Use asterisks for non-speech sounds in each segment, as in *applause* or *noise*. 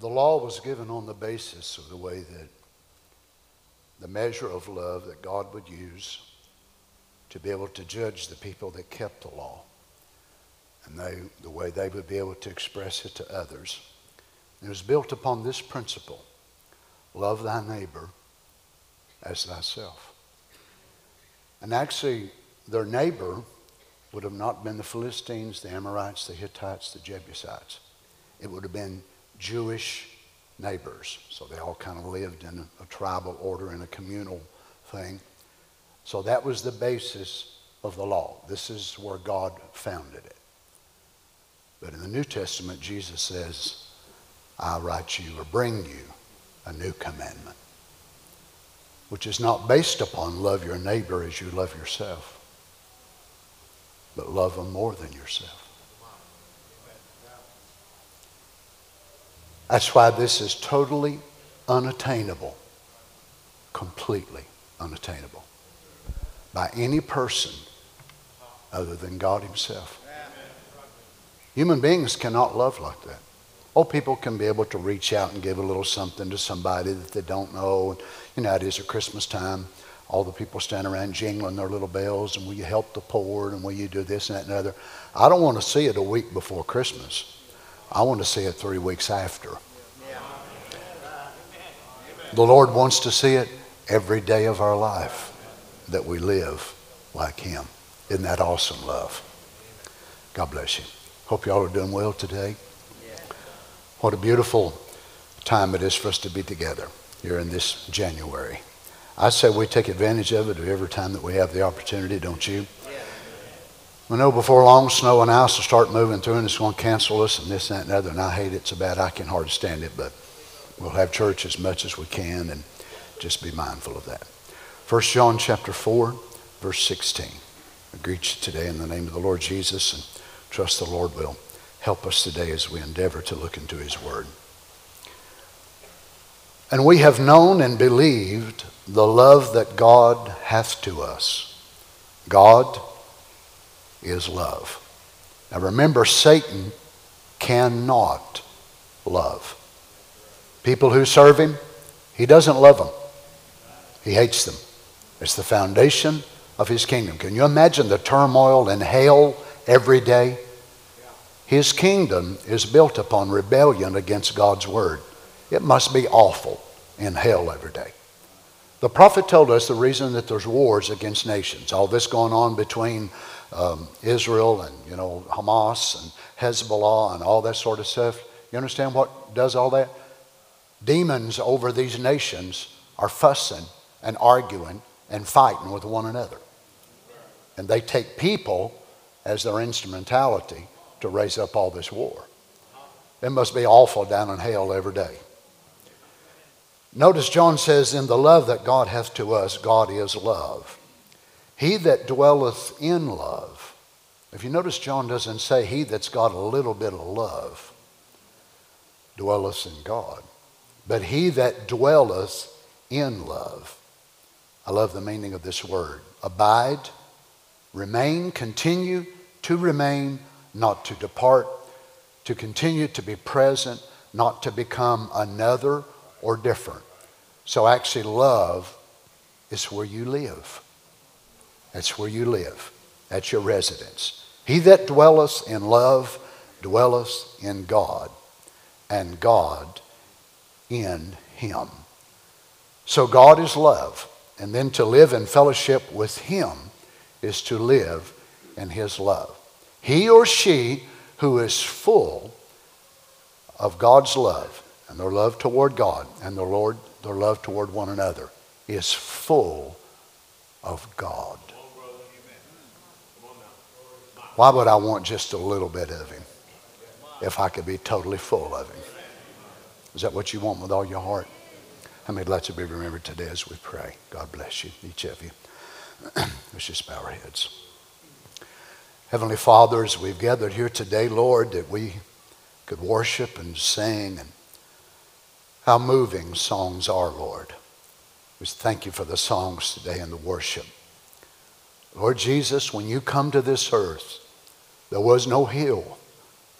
The law was given on the basis of the way that the measure of love that God would use to be able to judge the people that kept the law and they, the way they would be able to express it to others. It was built upon this principle love thy neighbor as thyself. And actually, their neighbor would have not been the Philistines, the Amorites, the Hittites, the Jebusites. It would have been Jewish neighbors. So they all kind of lived in a, a tribal order and a communal thing. So that was the basis of the law. This is where God founded it. But in the New Testament, Jesus says, I write you or bring you a new commandment, which is not based upon love your neighbor as you love yourself, but love them more than yourself. That's why this is totally unattainable, completely unattainable by any person other than God Himself. Human beings cannot love like that. Oh, people can be able to reach out and give a little something to somebody that they don't know. You know, it is at Christmas time. All the people stand around jingling their little bells, and will you help the poor, and will you do this and that and other. I don't want to see it a week before Christmas. I want to see it three weeks after. The Lord wants to see it every day of our life that we live like Him. Isn't that awesome love? God bless you. Hope y'all are doing well today. What a beautiful time it is for us to be together here in this January. I say we take advantage of it every time that we have the opportunity, don't you? We know before long snow and ice will start moving through and it's going to cancel us and this, and that, and other. And I hate it so bad I can hardly stand it, but we'll have church as much as we can and just be mindful of that. 1 John chapter 4, verse 16. I greet you today in the name of the Lord Jesus and trust the Lord will help us today as we endeavor to look into his word. And we have known and believed the love that God hath to us. God is love. Now remember, Satan cannot love. People who serve him, he doesn't love them, he hates them. It's the foundation of his kingdom. Can you imagine the turmoil in hell every day? His kingdom is built upon rebellion against God's word. It must be awful in hell every day. The prophet told us the reason that there's wars against nations, all this going on between um, Israel and you know Hamas and Hezbollah and all that sort of stuff. You understand what does all that? Demons over these nations are fussing and arguing and fighting with one another. And they take people as their instrumentality to raise up all this war. It must be awful down in hell every day. Notice John says, In the love that God hath to us, God is love. He that dwelleth in love. If you notice, John doesn't say he that's got a little bit of love dwelleth in God, but he that dwelleth in love. I love the meaning of this word. Abide, remain, continue to remain, not to depart, to continue to be present, not to become another or different. So actually, love is where you live. That's where you live. That's your residence. He that dwelleth in love dwelleth in God, and God in him. So God is love. And then to live in fellowship with Him is to live in His love. He or she who is full of God's love and their love toward God and their Lord, their love toward one another is full of God. Why would I want just a little bit of Him if I could be totally full of Him? Is that what you want with all your heart? How many let to be remembered today as we pray? God bless you, each of you. *clears throat* Let's just bow our heads. Heavenly Father, as we've gathered here today, Lord, that we could worship and sing and how moving songs are, Lord. We thank you for the songs today and the worship. Lord Jesus, when you come to this earth, there was no hill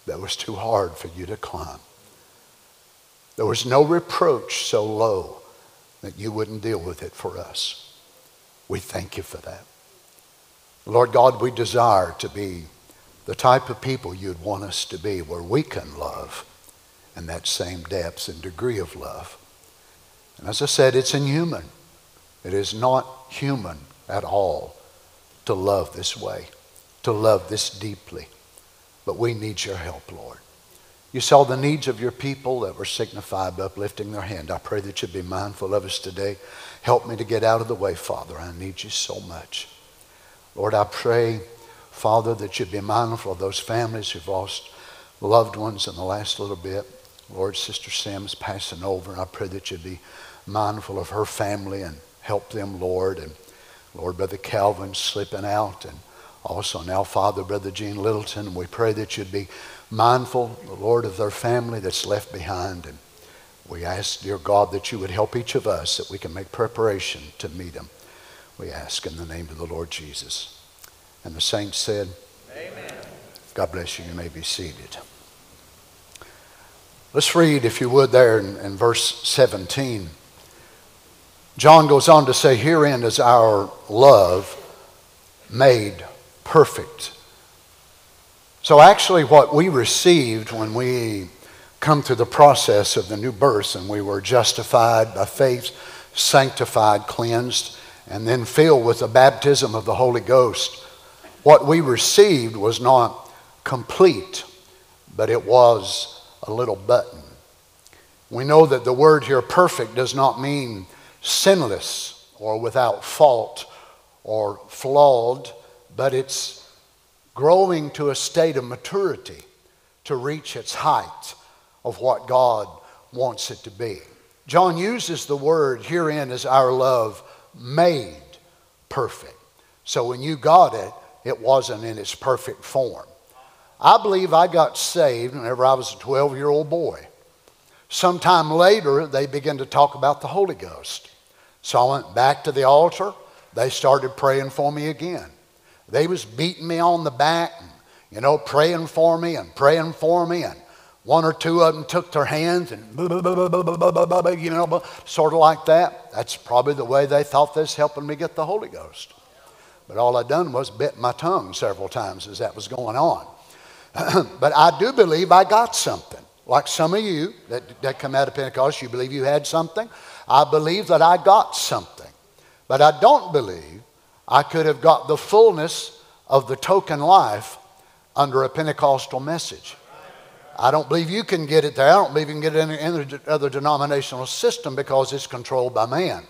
that was too hard for you to climb. There was no reproach so low that you wouldn't deal with it for us. We thank you for that. Lord God, we desire to be the type of people you'd want us to be where we can love in that same depth and degree of love. And as I said, it's inhuman. It is not human at all to love this way, to love this deeply. But we need your help, Lord. You saw the needs of your people that were signified by uplifting their hand. I pray that you'd be mindful of us today. Help me to get out of the way, Father. I need you so much. Lord, I pray, Father, that you'd be mindful of those families who've lost loved ones in the last little bit. Lord, Sister Sam's passing over, I pray that you'd be mindful of her family and help them, Lord. And Lord, Brother Calvin slipping out, and also now, Father, Brother Gene Littleton. We pray that you'd be mindful, Lord, of their family that's left behind. And we ask, dear God, that you would help each of us that we can make preparation to meet them. We ask in the name of the Lord Jesus. And the saints said, Amen. God bless you. You may be seated. Let's read, if you would, there in, in verse 17. John goes on to say, Herein is our love made perfect. So, actually, what we received when we come through the process of the new birth and we were justified by faith, sanctified, cleansed, and then filled with the baptism of the Holy Ghost, what we received was not complete, but it was a little button. We know that the word here, perfect, does not mean sinless or without fault or flawed, but it's growing to a state of maturity to reach its height of what God wants it to be. John uses the word herein as our love made perfect. So when you got it, it wasn't in its perfect form. I believe I got saved whenever I was a 12 year old boy. Sometime later, they began to talk about the Holy Ghost. So I went back to the altar. They started praying for me again. They was beating me on the back, and, you know, praying for me and praying for me. And one or two of them took their hands and, you know, sort of like that. That's probably the way they thought this helping me get the Holy Ghost. But all I done was bit my tongue several times as that was going on. but I do believe I got something. Like some of you that, that come out of Pentecost, you believe you had something. I believe that I got something, but I don't believe I could have got the fullness of the token life under a Pentecostal message. I don't believe you can get it there. I don't believe you can get it in any other denominational system because it's controlled by man.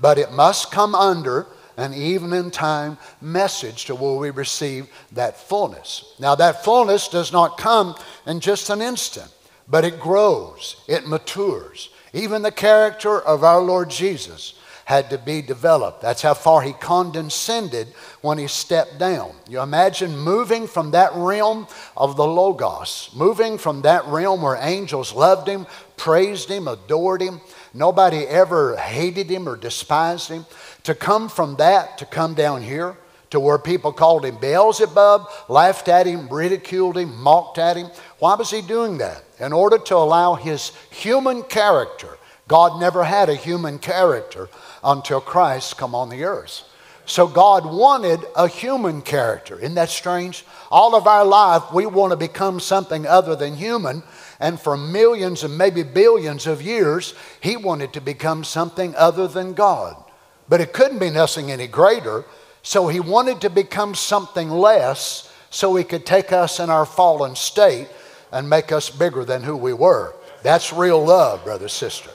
But it must come under an evening time message to where we receive that fullness. Now, that fullness does not come in just an instant, but it grows, it matures. Even the character of our Lord Jesus had to be developed. That's how far he condescended when he stepped down. You imagine moving from that realm of the Logos, moving from that realm where angels loved him, praised him, adored him, nobody ever hated him or despised him, to come from that to come down here to where people called him Beelzebub, laughed at him, ridiculed him, mocked at him. Why was he doing that? In order to allow his human character. God never had a human character until Christ come on the earth. So God wanted a human character. Isn't that strange? All of our life, we want to become something other than human. And for millions and maybe billions of years, he wanted to become something other than God. But it couldn't be nothing any greater so he wanted to become something less so he could take us in our fallen state and make us bigger than who we were. That's real love, brother, sister.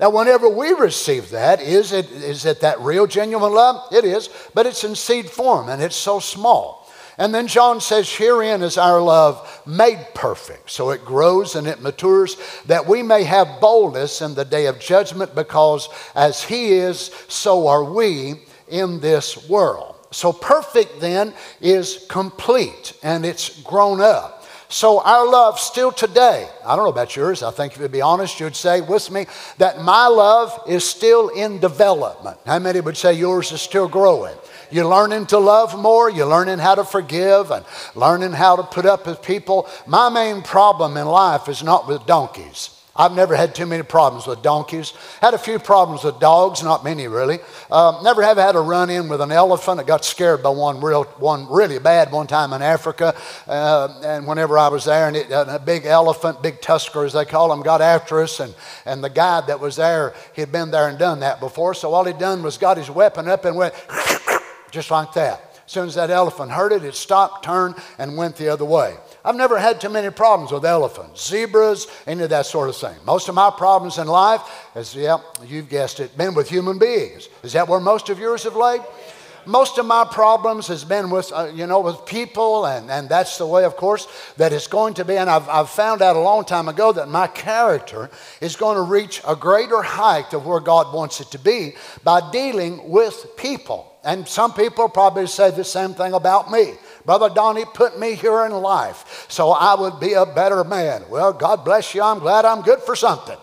Now, whenever we receive that, is it, is it that real, genuine love? It is, but it's in seed form and it's so small. And then John says, Herein is our love made perfect. So it grows and it matures, that we may have boldness in the day of judgment, because as He is, so are we in this world. So perfect then is complete and it's grown up. So our love still today, I don't know about yours, I think if you'd be honest, you'd say with me that my love is still in development. How many would say yours is still growing? You're learning to love more. You're learning how to forgive and learning how to put up with people. My main problem in life is not with donkeys. I've never had too many problems with donkeys. Had a few problems with dogs, not many really. Um, never have had a run in with an elephant. I got scared by one real, one really bad one time in Africa. Uh, and whenever I was there, and it, uh, a big elephant, big tusker as they call them, got after us. And, and the guide that was there, he'd been there and done that before. So all he'd done was got his weapon up and went just like that. As soon as that elephant heard it, it stopped, turned, and went the other way. I've never had too many problems with elephants, zebras, any of that sort of thing. Most of my problems in life is, yeah, you've guessed it, been with human beings. Is that where most of yours have laid? Most of my problems has been with, uh, you know, with people, and, and that's the way, of course, that it's going to be. And I've, I've found out a long time ago that my character is going to reach a greater height of where God wants it to be by dealing with people. And some people probably say the same thing about me. Brother Donny put me here in life so I would be a better man. Well, God bless you. I'm glad I'm good for something.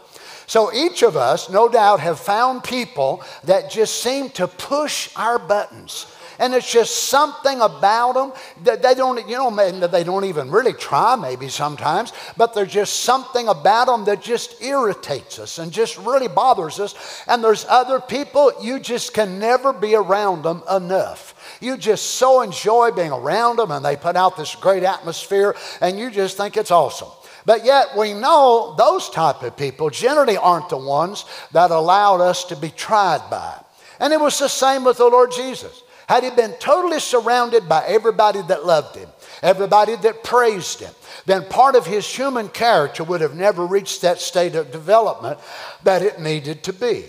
So each of us, no doubt, have found people that just seem to push our buttons. And it's just something about them that they don't, you know, they don't even really try maybe sometimes, but there's just something about them that just irritates us and just really bothers us. And there's other people, you just can never be around them enough. You just so enjoy being around them and they put out this great atmosphere and you just think it's awesome. But yet we know those type of people generally aren't the ones that allowed us to be tried by. And it was the same with the Lord Jesus. Had he been totally surrounded by everybody that loved him, everybody that praised him, then part of his human character would have never reached that state of development that it needed to be.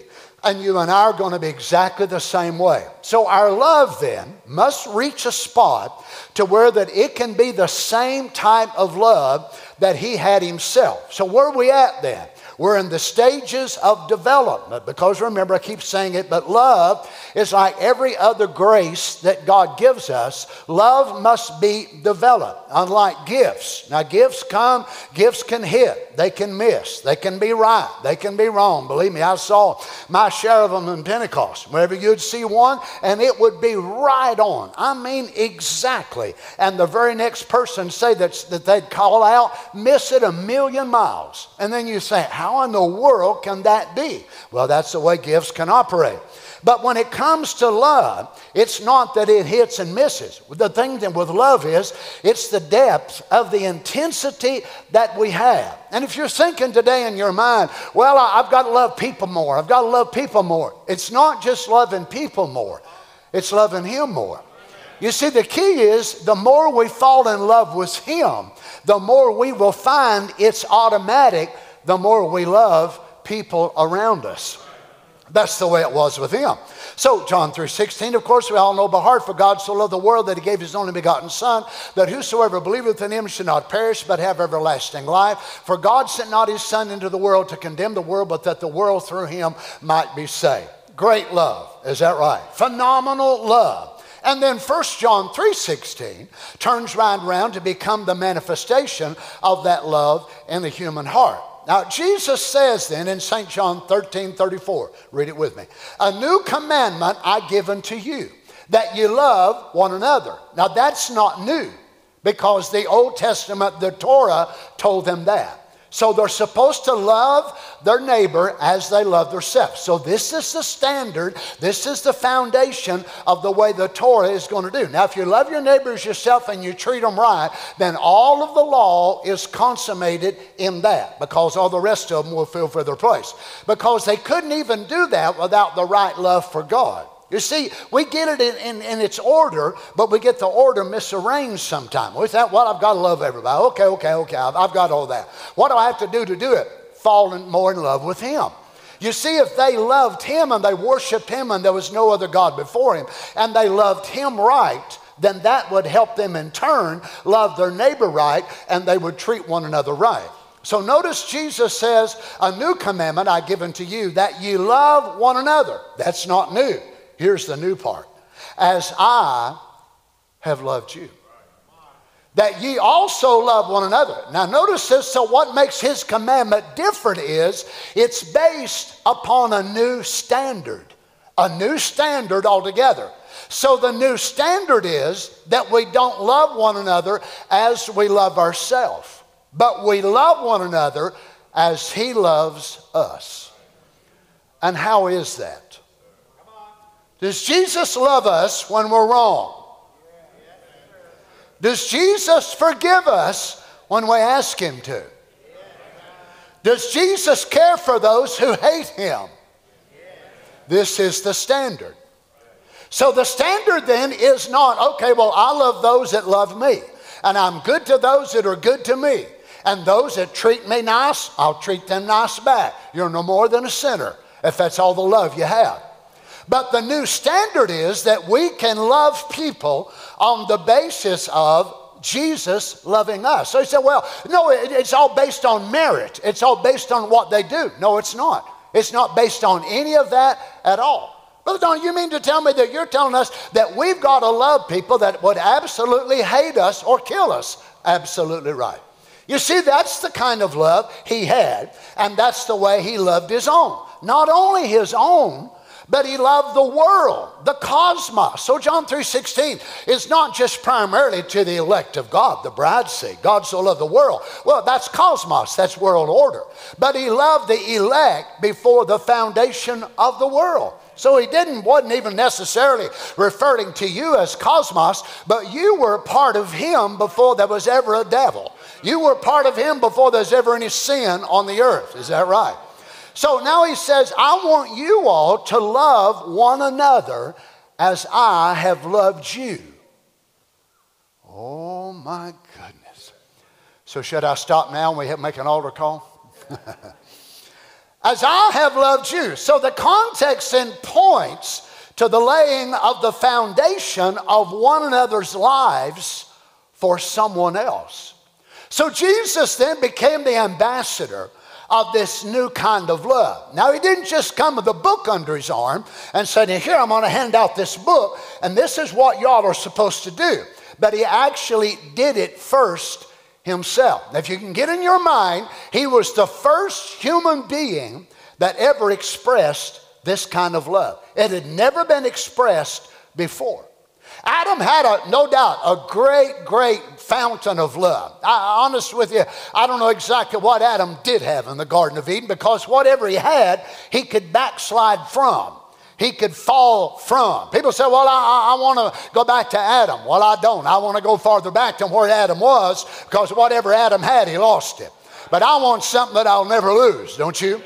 And you and I are going to be exactly the same way. So our love then must reach a spot to where that it can be the same type of love that he had himself. So where are we at then? We're in the stages of development because remember, I keep saying it, but love is like every other grace that God gives us. Love must be developed, unlike gifts. Now, gifts come, gifts can hit, they can miss, they can be right, they can be wrong. Believe me, I saw my share of them in Pentecost. Whenever you'd see one, and it would be right on. I mean, exactly. And the very next person say that, that they'd call out, miss it a million miles. And then you say, How how in the world can that be? Well, that's the way gifts can operate. But when it comes to love, it's not that it hits and misses. The thing with love is, it's the depth of the intensity that we have. And if you're thinking today in your mind, well, I've got to love people more, I've got to love people more, it's not just loving people more, it's loving Him more. You see, the key is the more we fall in love with Him, the more we will find it's automatic the more we love people around us. That's the way it was with him. So, John 3.16, of course, we all know by heart, for God so loved the world that he gave his only begotten Son, that whosoever believeth in him should not perish, but have everlasting life. For God sent not his Son into the world to condemn the world, but that the world through him might be saved. Great love, is that right? Phenomenal love. And then 1 John 3:16 turns right around to become the manifestation of that love in the human heart. Now, Jesus says then in St. John 13 34, read it with me. A new commandment I give unto you, that you love one another. Now, that's not new because the Old Testament, the Torah, told them that. So they're supposed to love their neighbor as they love themselves. So this is the standard, this is the foundation of the way the Torah is going to do. Now, if you love your neighbors yourself and you treat them right, then all of the law is consummated in that because all the rest of them will fill for their place. Because they couldn't even do that without the right love for God. You see, we get it in, in, in, its order, but we get the order misarranged sometimes. We think, well, I've got to love everybody. Okay, okay, okay, I've, I've got all that. What do I have to do to do it? Fall in, more in love with Him. You see, if they loved Him and they worshiped Him and there was no other God before Him, and they loved Him right, then that would help them in turn love their neighbor right and they would treat one another right. So notice Jesus says, A new commandment I give unto you, that ye love one another. That's not new. Here's the new part as I have loved you. That ye also love one another. Now, notice this. So, what makes his commandment different is it's based upon a new standard, a new standard altogether. So, the new standard is that we don't love one another as we love ourselves, but we love one another as he loves us. And how is that? Does Jesus love us when we're wrong? Does Jesus forgive us when we ask him to? Does Jesus care for those who hate him? This is the standard. So the standard then is not, okay, well, I love those that love me, and I'm good to those that are good to me. And those that treat me nice, I'll treat them nice back. You're no more than a sinner if that's all the love you have. But the new standard is that we can love people on the basis of Jesus loving us. So he said, well, no, it's all based on merit. It's all based on what they do. No, it's not. It's not based on any of that at all. Brother Don, you mean to tell me that you're telling us that we've got to love people that would absolutely hate us or kill us? Absolutely right. You see, that's the kind of love he had, and that's the way he loved his own. Not only his own, but he loved the world, the cosmos. So John 3:16 is not just primarily to the elect of God, the bride say, God so loved the world. Well, that's cosmos, that's world order. But he loved the elect before the foundation of the world. So he didn't wasn't even necessarily referring to you as cosmos, but you were part of him before there was ever a devil. You were part of him before there's ever any sin on the earth. Is that right? So now he says, I want you all to love one another as I have loved you. Oh my goodness. So, should I stop now and we make an altar call? *laughs* as I have loved you. So, the context then points to the laying of the foundation of one another's lives for someone else. So, Jesus then became the ambassador of this new kind of love. Now, he didn't just come with a book under his arm and said, Here, I'm going to hand out this book, and this is what y'all are supposed to do. But he actually did it first himself. If you can get in your mind, he was the first human being that ever expressed this kind of love. It had never been expressed before. Adam had a, no doubt, a great, great fountain of love. I, honest with you, I don't know exactly what Adam did have in the Garden of Eden because whatever he had, he could backslide from. He could fall from. People say, Well, I, I want to go back to Adam. Well, I don't. I want to go farther back than where Adam was because whatever Adam had, he lost it. But I want something that I'll never lose, don't you?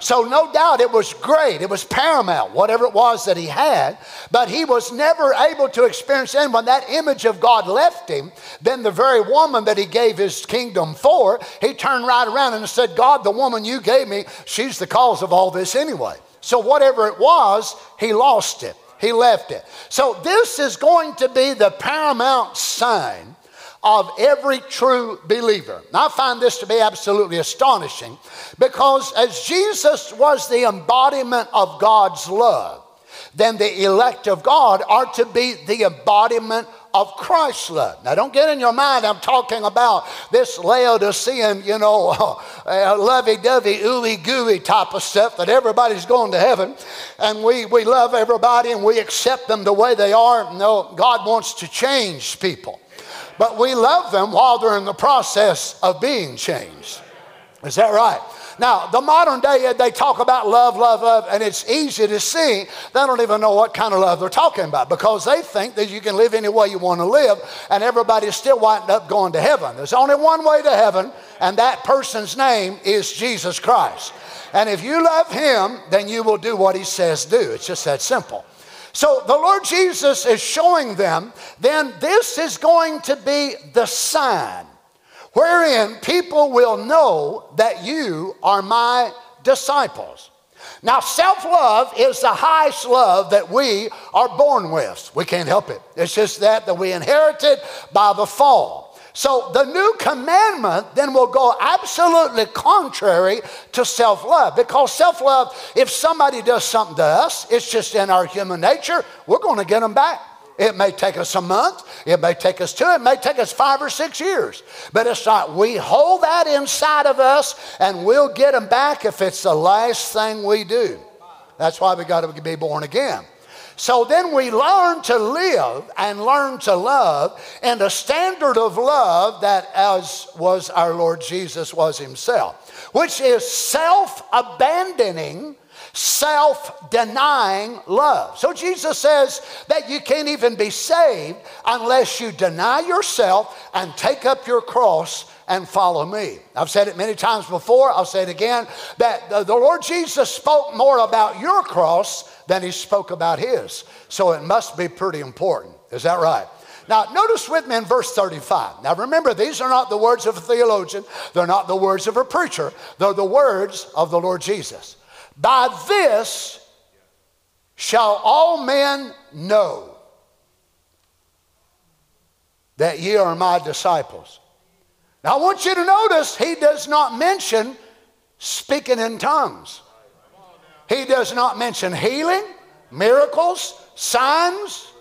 So, no doubt it was great. It was paramount, whatever it was that he had. But he was never able to experience. And when that image of God left him, then the very woman that he gave his kingdom for, he turned right around and said, God, the woman you gave me, she's the cause of all this anyway. So, whatever it was, he lost it. He left it. So, this is going to be the paramount sign of every true believer. Now, I find this to be absolutely astonishing because as Jesus was the embodiment of God's love, then the elect of God are to be the embodiment of Christ's love. Now, don't get in your mind, I'm talking about this Laodicean, you know, *laughs* uh, lovey dovey, ooey gooey type of stuff that everybody's going to heaven and we, we love everybody and we accept them the way they are. No, God wants to change people but we love them while they're in the process of being changed. Is that right? Now, the modern day, they talk about love, love, love, and it's easy to see they don't even know what kind of love they're talking about because they think that you can live any way you want to live and everybody's still winding up going to heaven. There's only one way to heaven, and that person's name is Jesus Christ. And if you love him, then you will do what he says do. It's just that simple. So the Lord Jesus is showing them, then this is going to be the sign wherein people will know that you are my disciples. Now, self love is the highest love that we are born with. We can't help it. It's just that that we inherited by the fall. So the new commandment then will go absolutely contrary to self love because self love, if somebody does something to us, it's just in our human nature, we're going to get them back. It may take us a month, it may take us two, it may take us five or six years. But it's not, we hold that inside of us and we'll get them back if it's the last thing we do. That's why we got to be born again. So then we learn to live and learn to love in a standard of love that as was our Lord Jesus was himself, which is self-abandoning self denying love. So Jesus says that you can't even be saved unless you deny yourself and take up your cross and follow me. I've said it many times before, I'll say it again that the Lord Jesus spoke more about your cross than he spoke about his. So it must be pretty important. Is that right? Now, notice with me in verse 35. Now, remember, these are not the words of a theologian, they're not the words of a preacher, they're the words of the Lord Jesus. By this shall all men know that ye are my disciples. Now, I want you to notice he does not mention speaking in tongues. He does not mention healing, miracles, signs,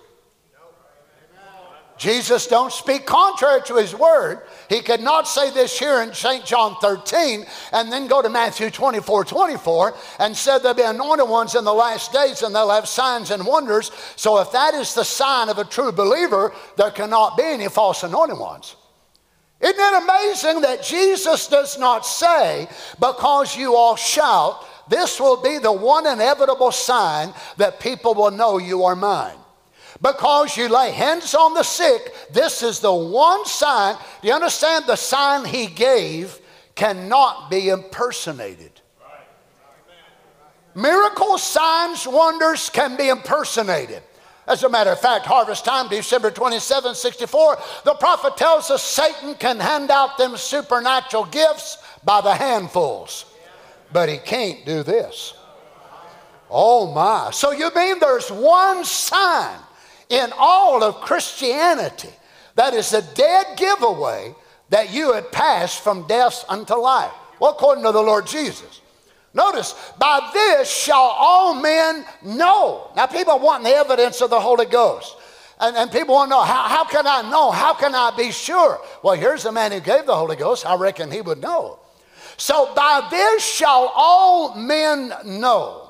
Jesus don't speak contrary to his word. He could not say this here in St. John 13 and then go to Matthew 24, 24 and said there'll be anointed ones in the last days and they'll have signs and wonders. So if that is the sign of a true believer, there cannot be any false anointed ones. Isn't it amazing that Jesus does not say, because you all shout, this will be the one inevitable sign that people will know you are mine because you lay hands on the sick, this is the one sign. Do you understand? The sign he gave cannot be impersonated. Miracles, signs, wonders can be impersonated. As a matter of fact, harvest time, December 27, 64, the prophet tells us Satan can hand out them supernatural gifts by the handfuls, but he can't do this. Oh my. So you mean there's one sign in all of Christianity. That is a dead giveaway that you had passed from death unto life. Well, according to the Lord Jesus. Notice, by this shall all men know. Now, people want the evidence of the Holy Ghost. And, and people want to know, how, how can I know? How can I be sure? Well, here's the man who gave the Holy Ghost. I reckon he would know. So, by this shall all men know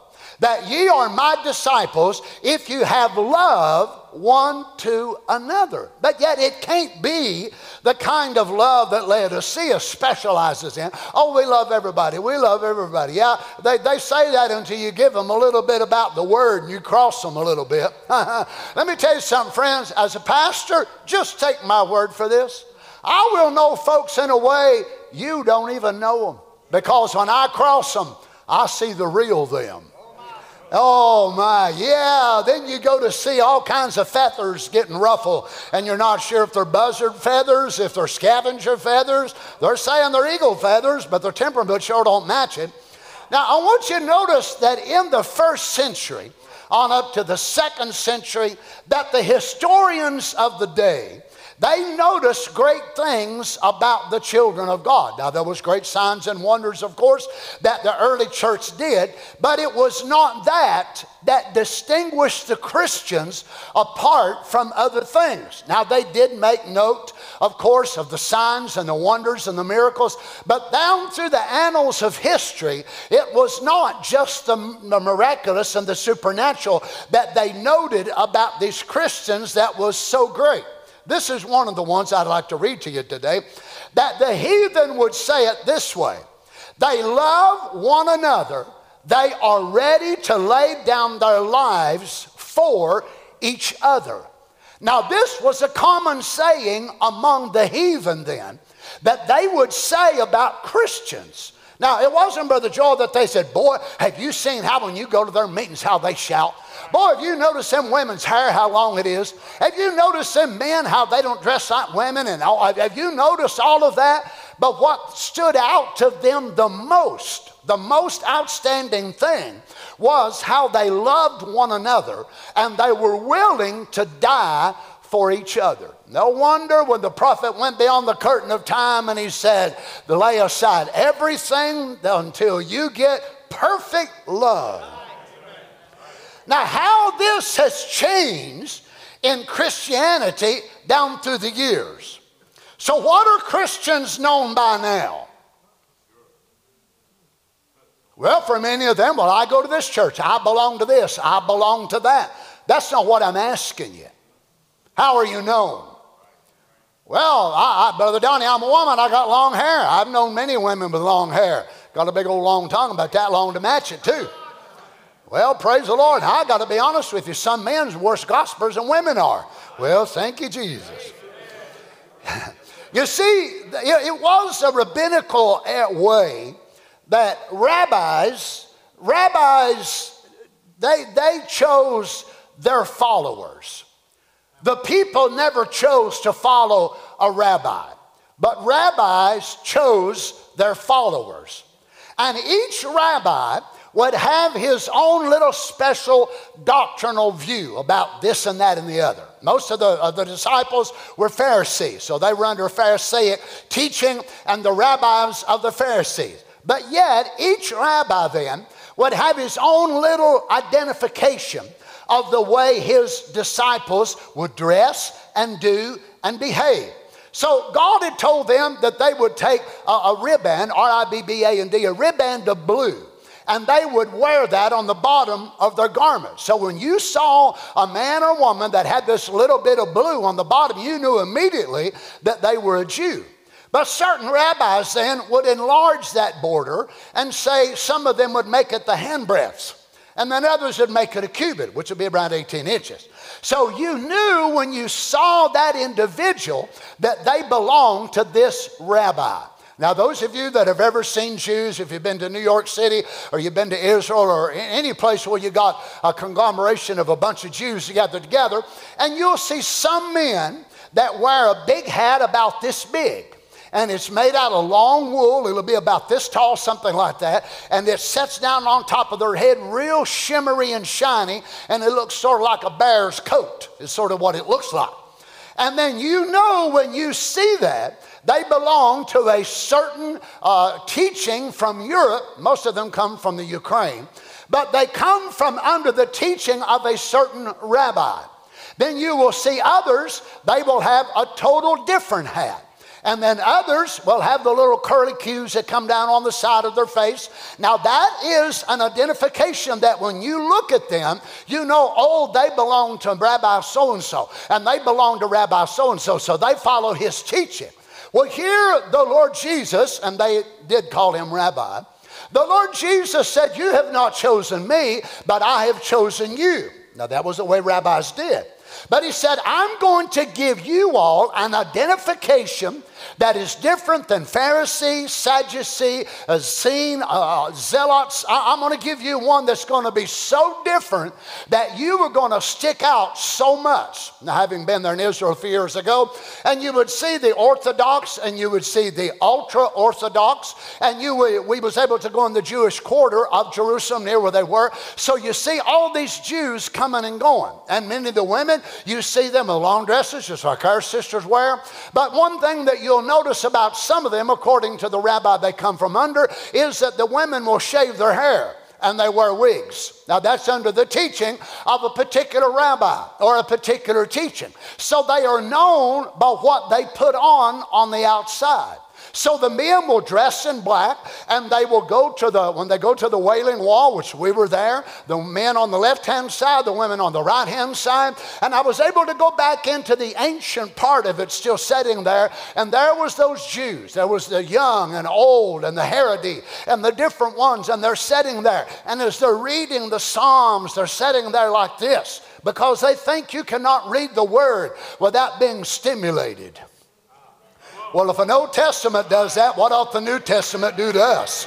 that ye are my disciples if you have love one to another. But yet it can't be the kind of love that Laodicea specializes in. Oh, we love everybody. We love everybody. Yeah, they, they say that until you give them a little bit about the word and you cross them a little bit. *laughs* Let me tell you something, friends. As a pastor, just take my word for this. I will know folks in a way you don't even know them. Because when I cross them, I see the real them. Oh my, yeah. Then you go to see all kinds of feathers getting ruffled, and you're not sure if they're buzzard feathers, if they're scavenger feathers. They're saying they're eagle feathers, but their temperament sure don't match it. Now, I want you to notice that in the first century, on up to the second century, that the historians of the day they noticed great things about the children of God. Now, there was great signs and wonders, of course, that the early church did, but it was not that that distinguished the Christians apart from other things. Now, they did make note, of course, of the signs and the wonders and the miracles, but down through the annals of history, it was not just the, the miraculous and the supernatural that they noted about these Christians that was so great. This is one of the ones I'd like to read to you today. That the heathen would say it this way They love one another, they are ready to lay down their lives for each other. Now, this was a common saying among the heathen then that they would say about Christians. Now, it wasn't, Brother Joel, that they said, Boy, have you seen how when you go to their meetings, how they shout? Boy, have you noticed them women's hair, how long it is? Have you noticed them men, how they don't dress like women? And all, have you noticed all of that? But what stood out to them the most, the most outstanding thing, was how they loved one another and they were willing to die for each other. No wonder when the prophet went beyond the curtain of time and he said, Lay aside everything until you get perfect love. Now, how this has changed in Christianity down through the years. So, what are Christians known by now? Well, for many of them, well, I go to this church, I belong to this, I belong to that. That's not what I'm asking you. How are you known? Well, I, I, Brother Donny, I'm a woman. I got long hair. I've known many women with long hair. Got a big old long tongue, about that long to match it, too. Well, praise the Lord. I got to be honest with you. Some men's worse gospelers than women are. Well, thank you, Jesus. *laughs* you see, it was a rabbinical eh, way that rabbis, rabbis, they, they chose their followers. The people never chose to follow a rabbi, but rabbis chose their followers. And each rabbi would have his own little special doctrinal view about this and that and the other. Most of the, of the disciples were Pharisees, so they were under Pharisaic teaching and the rabbis of the Pharisees. But yet, each rabbi then would have his own little identification of the way his disciples would dress and do and behave. So God had told them that they would take a, a ribbon, R I B B A N D, a ribbon of blue and they would wear that on the bottom of their garment. So when you saw a man or woman that had this little bit of blue on the bottom, you knew immediately that they were a Jew. But certain rabbis then would enlarge that border and say some of them would make it the handbreadths. And then others would make it a cubit, which would be around 18 inches. So you knew when you saw that individual that they belonged to this rabbi. Now, those of you that have ever seen Jews, if you've been to New York City or you've been to Israel or any place where you got a conglomeration of a bunch of Jews gathered together, and you'll see some men that wear a big hat about this big and it's made out of long wool. It'll be about this tall, something like that. And it sets down on top of their head, real shimmery and shiny, and it looks sort of like a bear's coat, is sort of what it looks like. And then you know when you see that, they belong to a certain uh, teaching from Europe. Most of them come from the Ukraine, but they come from under the teaching of a certain rabbi. Then you will see others, they will have a total different hat. And then others will have the little curly cues that come down on the side of their face. Now, that is an identification that when you look at them, you know, oh, they belong to Rabbi so and so, and they belong to Rabbi so and so, so they follow his teaching. Well, here the Lord Jesus, and they did call him Rabbi, the Lord Jesus said, You have not chosen me, but I have chosen you. Now, that was the way rabbis did. But he said, I'm going to give you all an identification that is different than Pharisee, Sadducee, Essene, uh, uh, Zealots. I, am going to give you one that's going to be so different that you are going to stick out so much. Now, having been there in Israel a few years ago, and you would see the Orthodox and you would see the ultra Orthodox, and you we was able to go in the Jewish quarter of Jerusalem near where they were. So you see all these Jews coming and going, and many of the women you see them with long dresses, just like our sisters wear. But one thing that you'll notice about some of them, according to the rabbi they come from under, is that the women will shave their hair and they wear wigs. Now, that's under the teaching of a particular rabbi or a particular teaching. So they are known by what they put on on the outside. So the men will dress in black and they will go to the, when they go to the Wailing Wall, which we were there, the men on the left hand side, the women on the right hand side. And I was able to go back into the ancient part of it still sitting there. And there was those Jews. There was the young and old and the Haredi and the different ones. And they're sitting there. And as they're reading the Psalms, they're sitting there like this because they think you cannot read the word without being stimulated. Well, if an Old Testament does that, what ought the New Testament do to us?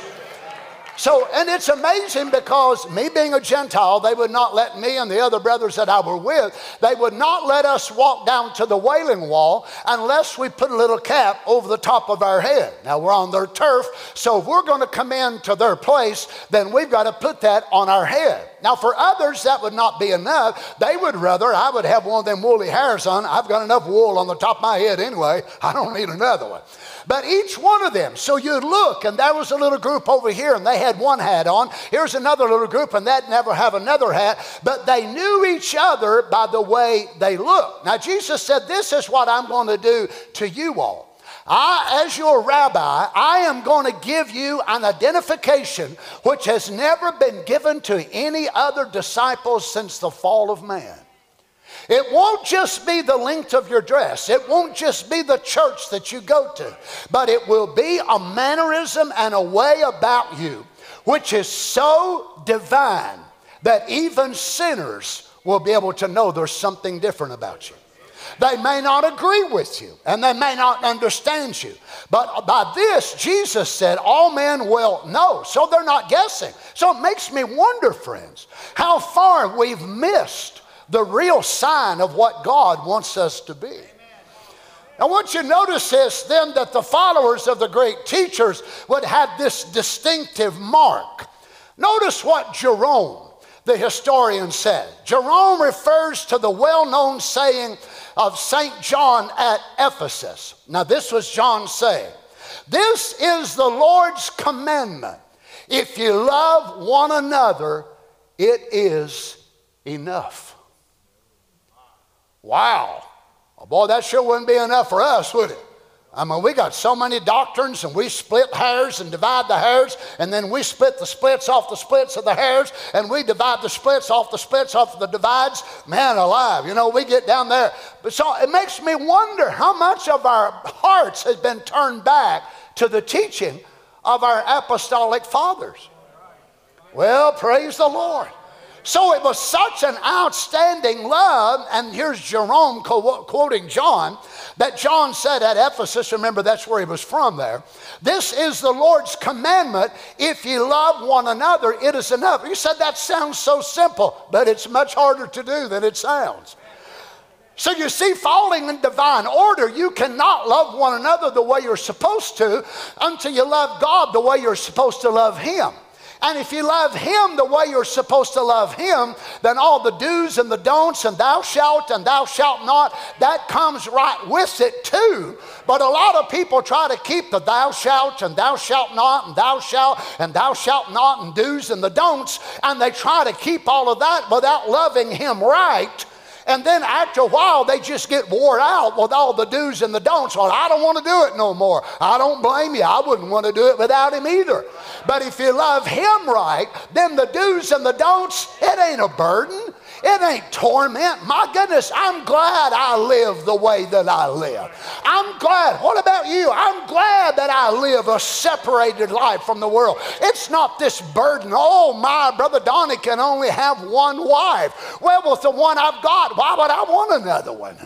So, and it's amazing because me being a Gentile, they would not let me and the other brothers that I were with, they would not let us walk down to the wailing wall unless we put a little cap over the top of our head. Now, we're on their turf, so if we're going to come into their place, then we've got to put that on our head. Now, for others, that would not be enough. They would rather I would have one of them woolly hairs on. I've got enough wool on the top of my head anyway. I don't need another one. But each one of them, so you'd look, and there was a little group over here, and they had one hat on. Here's another little group, and that never have another hat. But they knew each other by the way they looked. Now, Jesus said, This is what I'm going to do to you all. I, as your rabbi, I am going to give you an identification which has never been given to any other disciples since the fall of man. It won't just be the length of your dress. It won't just be the church that you go to, but it will be a mannerism and a way about you which is so divine that even sinners will be able to know there's something different about you. They may not agree with you and they may not understand you. But by this, Jesus said, all men will know. So they're not guessing. So it makes me wonder, friends, how far we've missed the real sign of what God wants us to be. Now, what you notice this then that the followers of the great teachers would have this distinctive mark. Notice what Jerome, the historian, said. Jerome refers to the well known saying of St. John at Ephesus. Now, this was John saying, This is the Lord's commandment. If you love one another, it is enough. Wow. Oh, boy, that sure wouldn't be enough for us, would it? I mean, we got so many doctrines and we split hairs and divide the hairs, and then we split the splits off the splits of the hairs, and we divide the splits off the splits off the divides. Man alive, you know, we get down there. But so it makes me wonder how much of our hearts has been turned back to the teaching of our apostolic fathers. Well, praise the Lord. So it was such an outstanding love, and here's Jerome quoting John, that John said at Ephesus, remember that's where he was from there, this is the Lord's commandment. If you love one another, it is enough. You said that sounds so simple, but it's much harder to do than it sounds. So you see, falling in divine order, you cannot love one another the way you're supposed to until you love God the way you're supposed to love Him. And if you love him the way you're supposed to love him, then all the do's and the don'ts and thou shalt and thou shalt not, that comes right with it too. But a lot of people try to keep the thou shalt and thou shalt not and thou shalt and thou shalt not and do's and the don'ts, and they try to keep all of that without loving him right and then after a while, they just get wore out with all the do's and the don'ts. Well, I don't want to do it no more. I don't blame you. I wouldn't want to do it without him either. But if you love him right, then the do's and the don'ts, it ain't a burden. It ain't torment. My goodness, I'm glad I live the way that I live. I'm glad. What about you? I'm glad that I live a separated life from the world. It's not this burden. Oh, my brother Donny can only have one wife. Well, with the one I've got, why would I want another one?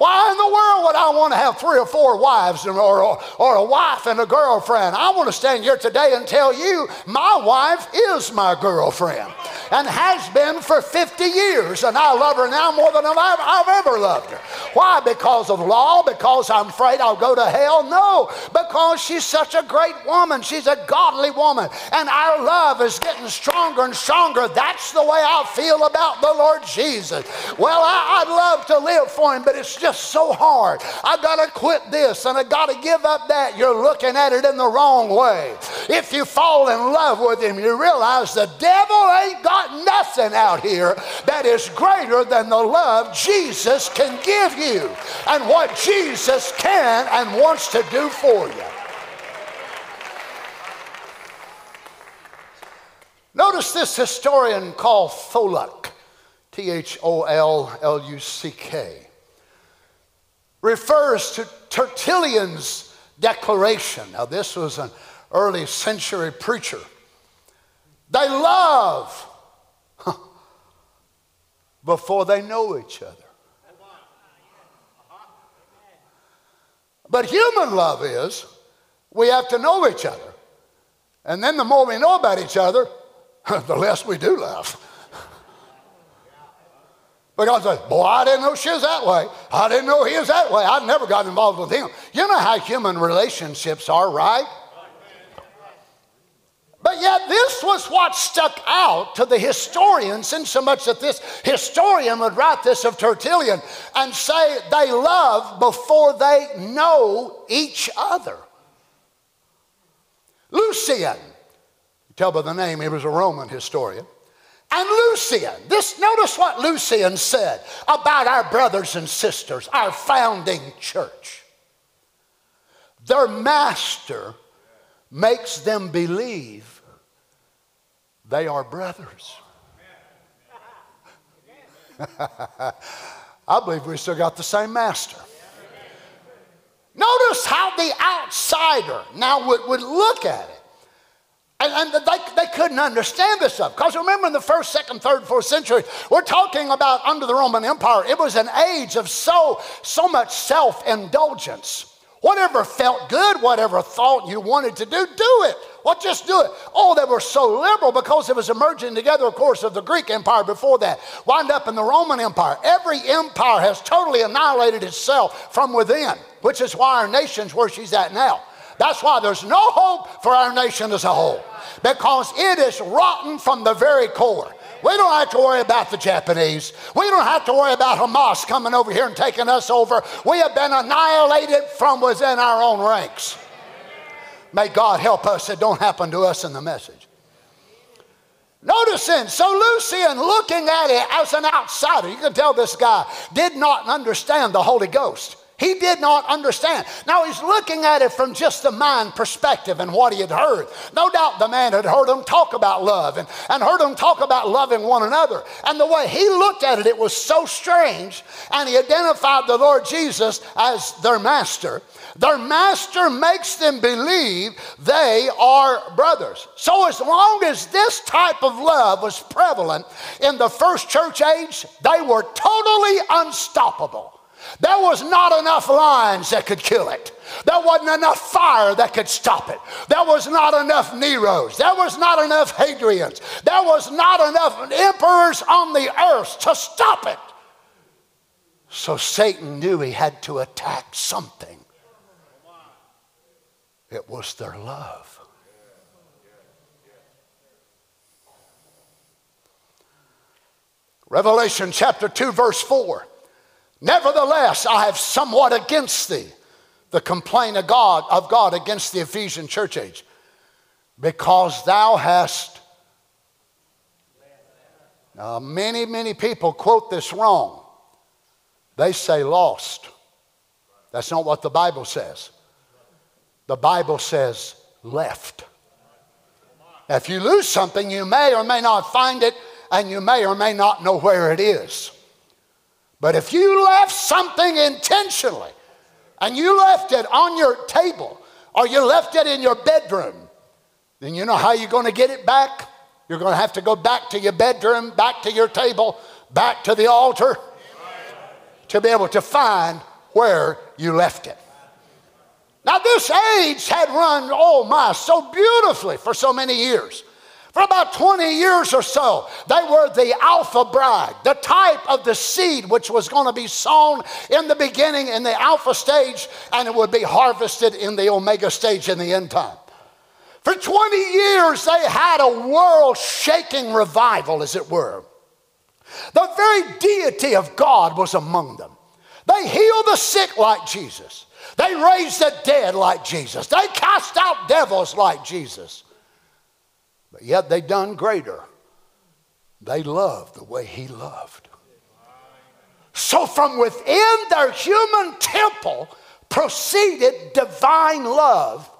Why in the world would I want to have three or four wives or, or, or a wife and a girlfriend? I want to stand here today and tell you my wife is my girlfriend and has been for 50 years, and I love her now more than I've, I've ever loved her. Why? Because of law? Because I'm afraid I'll go to hell? No, because she's such a great woman. She's a godly woman, and our love is getting stronger and stronger. That's the way I feel about the Lord Jesus. Well, I, would love to live for him, but it's just just so hard. I got to quit this and I got to give up that. You're looking at it in the wrong way. If you fall in love with him, you realize the devil ain't got nothing out here that is greater than the love Jesus can give you and what Jesus can and wants to do for you. Notice this historian called Tholuck, T H O L L U C K refers to Tertullian's declaration. Now, this was an early century preacher. They love before they know each other. But human love is we have to know each other. And then the more we know about each other, *laughs* the less we do love. Because, uh, boy, I didn't know she was that way. I didn't know he was that way. I never got involved with him. You know how human relationships are, right? But yet, this was what stuck out to the historians, in so much that this historian would write this of Tertullian and say they love before they know each other. Lucian, tell by the name, he was a Roman historian. And Lucian, this notice what Lucian said about our brothers and sisters, our founding church. Their master makes them believe they are brothers. *laughs* I believe we still got the same master. Notice how the outsider now would, would look at it. And, and, they, they couldn't understand this stuff. Because remember, in the first, second, third, fourth century, we're talking about under the Roman Empire, it was an age of so, so much self indulgence. Whatever felt good, whatever thought you wanted to do, do it. Well, just do it. Oh, they were so liberal because it was emerging together, of course, of the Greek Empire before that, wind up in the Roman Empire. Every empire has totally annihilated itself from within, which is why our nation's where she's at now. That's why there's no hope for our nation as a whole, because it is rotten from the very core. We don't have to worry about the Japanese. We don't have to worry about Hamas coming over here and taking us over. We have been annihilated from within our own ranks. May God help us it don't happen to us in the message. Notice then, so Lucian, looking at it as an outsider, you can tell this guy did not understand the Holy Ghost. He did not understand. Now he's looking at it from just the mind perspective and what he had heard. No doubt the man had heard him talk about love and, and heard him talk about loving one another. And the way he looked at it, it was so strange. And he identified the Lord Jesus as their master. Their master makes them believe they are brothers. So, as long as this type of love was prevalent in the first church age, they were totally unstoppable. There was not enough lions that could kill it. There wasn't enough fire that could stop it. There was not enough Neros. There was not enough Hadrians. There was not enough emperors on the earth to stop it. So Satan knew he had to attack something. It was their love. Revelation chapter 2, verse 4. Nevertheless, I have somewhat against thee, the complaint of God, of God against the Ephesian church age, because thou hast. Now, many, many people quote this wrong. They say lost. That's not what the Bible says. The Bible says left. If you lose something, you may or may not find it, and you may or may not know where it is. But if you left something intentionally and you left it on your table or you left it in your bedroom, then you know how you're going to get it back? You're going to have to go back to your bedroom, back to your table, back to the altar to be able to find where you left it. Now, this age had run, oh my, so beautifully for so many years. For about 20 years or so, they were the alpha bride, the type of the seed which was going to be sown in the beginning in the alpha stage and it would be harvested in the omega stage in the end time. For 20 years, they had a world shaking revival, as it were. The very deity of God was among them. They healed the sick like Jesus, they raised the dead like Jesus, they cast out devils like Jesus. But yet they done greater. They loved the way he loved. So from within their human temple proceeded divine love,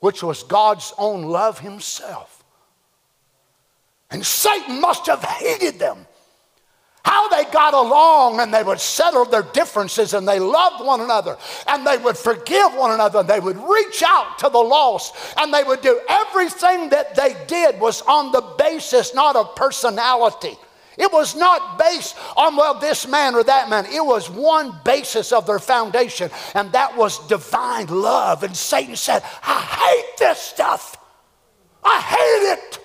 which was God's own love himself. And Satan must have hated them how they got along and they would settle their differences and they loved one another and they would forgive one another and they would reach out to the lost and they would do everything that they did was on the basis not of personality. It was not based on, well, this man or that man. It was one basis of their foundation, and that was divine love. And Satan said, I hate this stuff. I hate it.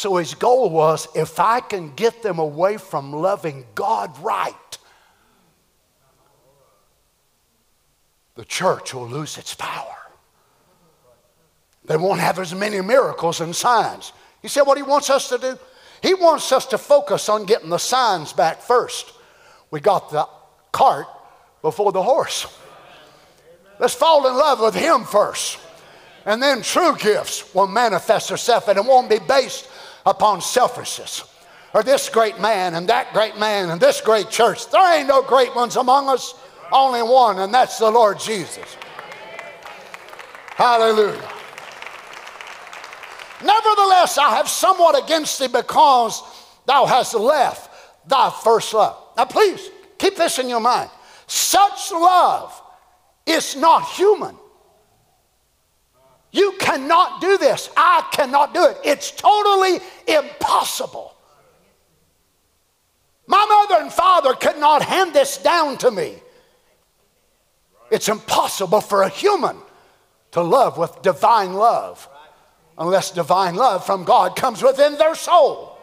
So his goal was if I can get them away from loving God right, the church will lose its power. They won't have as many miracles and signs. He said what he wants us to do? He wants us to focus on getting the signs back first. We got the cart before the horse. Let's fall in love with him first. And then true gifts will manifest themselves and it won't be based upon selfishness. Or this great man and that great man and this great church. There ain't no great ones among us, only one, and that's the Lord Jesus. Hallelujah. Nevertheless, I have somewhat against thee because thou hast left thy first love. Now, please keep this in your mind. Such love is not human. You cannot do this. I cannot do it. It's totally impossible. My mother and father could not hand this down to me. It's impossible for a human to love with divine love unless divine love from God comes within their soul.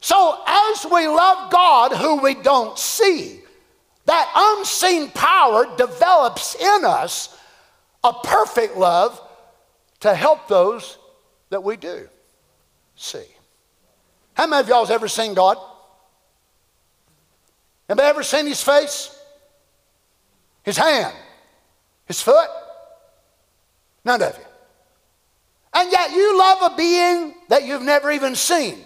So, as we love God who we don't see, that unseen power develops in us a perfect love to help those that we do see. How many of y'all has ever seen God? Anybody ever seen his face? His hand? His foot? None of you. And yet you love a being that you've never even seen.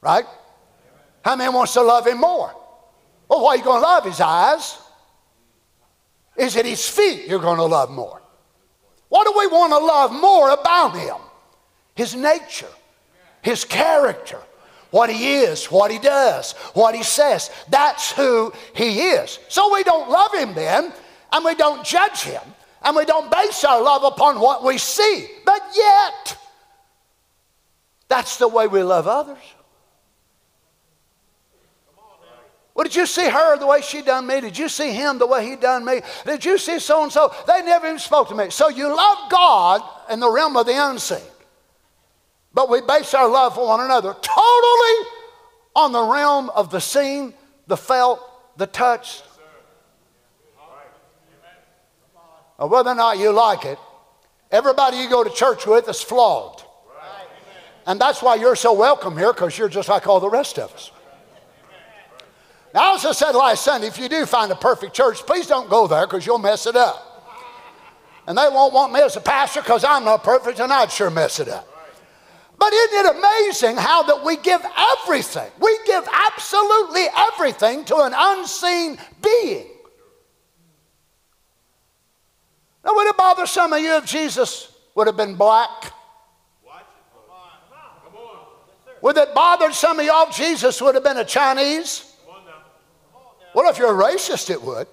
Right? How many wants to love him more? Well, why are you going to love his eyes? Is at his feet you're going to love more? What do we want to love more about him? His nature, his character, what he is, what he does, what he says. That's who he is. So we don't love him then, and we don't judge him, and we don't base our love upon what we see. But yet, that's the way we love others. Well, did you see her the way she done me? Did you see him the way he done me? Did you see so and so? They never even spoke to me. So you love God in the realm of the unseen. But we base our love for one another totally on the realm of the seen, the felt, the touched. Or whether or not you like it, everybody you go to church with is flawed. And that's why you're so welcome here, because you're just like all the rest of us. Now, I also said last Sunday if you do find a perfect church, please don't go there because you'll mess it up. And they won't want me as a pastor because I'm not perfect and I'd sure mess it up. But isn't it amazing how that we give everything? We give absolutely everything to an unseen being. Now, would it bother some of you if Jesus would have been black? Would it bother some of y'all if Jesus would have been a Chinese? Well, if you're a racist, it would.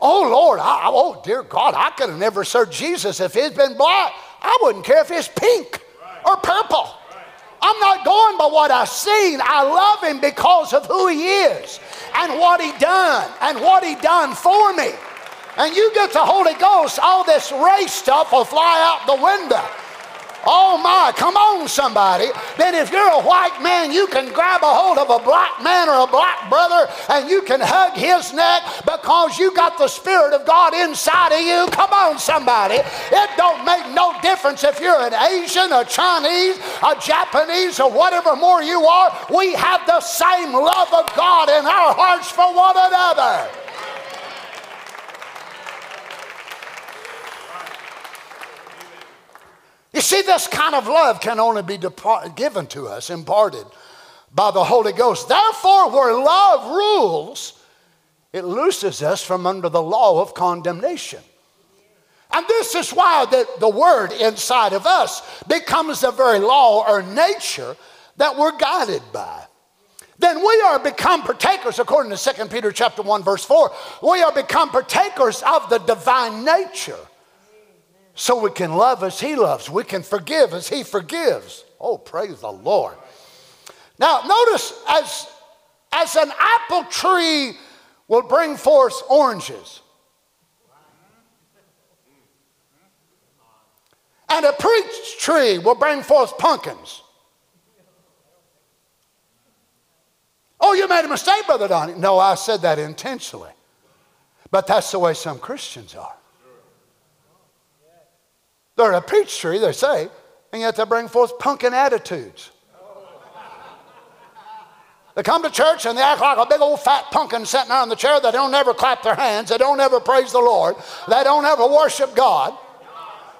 Oh, Lord, I, oh, dear God, I could have never served Jesus if he'd been black. I wouldn't care if he's pink or purple. I'm not going by what I've seen. I love him because of who he is and what he done and what he done for me. And you get the Holy Ghost, all this race stuff will fly out the window. Oh my, come on, somebody. Then if you're a white man, you can grab a hold of a black man or a black brother and you can hug his neck because you got the Spirit of God inside of you. Come on, somebody. It don't make no difference if you're an Asian, a Chinese, a Japanese, or whatever more you are. We have the same love of God in our hearts for one another. See, this kind of love can only be depart- given to us, imparted by the Holy Ghost. Therefore, where love rules, it looses us from under the law of condemnation. And this is why the, the word inside of us becomes the very law or nature that we're guided by. Then we are become partakers, according to 2 Peter chapter 1, verse 4, we are become partakers of the divine nature so we can love as He loves. We can forgive as He forgives. Oh, praise the Lord. Now, notice as, as an apple tree will bring forth oranges, and a peach tree will bring forth pumpkins. Oh, you made a mistake, Brother Donny. No, I said that intentionally. But that's the way some Christians are. They're a peach tree, they say, and yet they bring forth pumpkin attitudes. They come to church and they act like a big old fat pumpkin sitting there in the chair. They don't ever clap their hands. They don't ever praise the Lord. They don't ever worship God.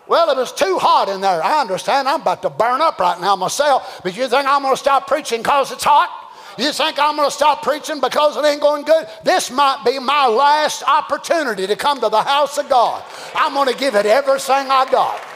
Well, it was too hot in there. I understand. I'm about to burn up right now myself. But you think I'm going to stop preaching because it's hot? You think I'm going to stop preaching because it ain't going good? This might be my last opportunity to come to the house of God. I'm going to give it everything I got.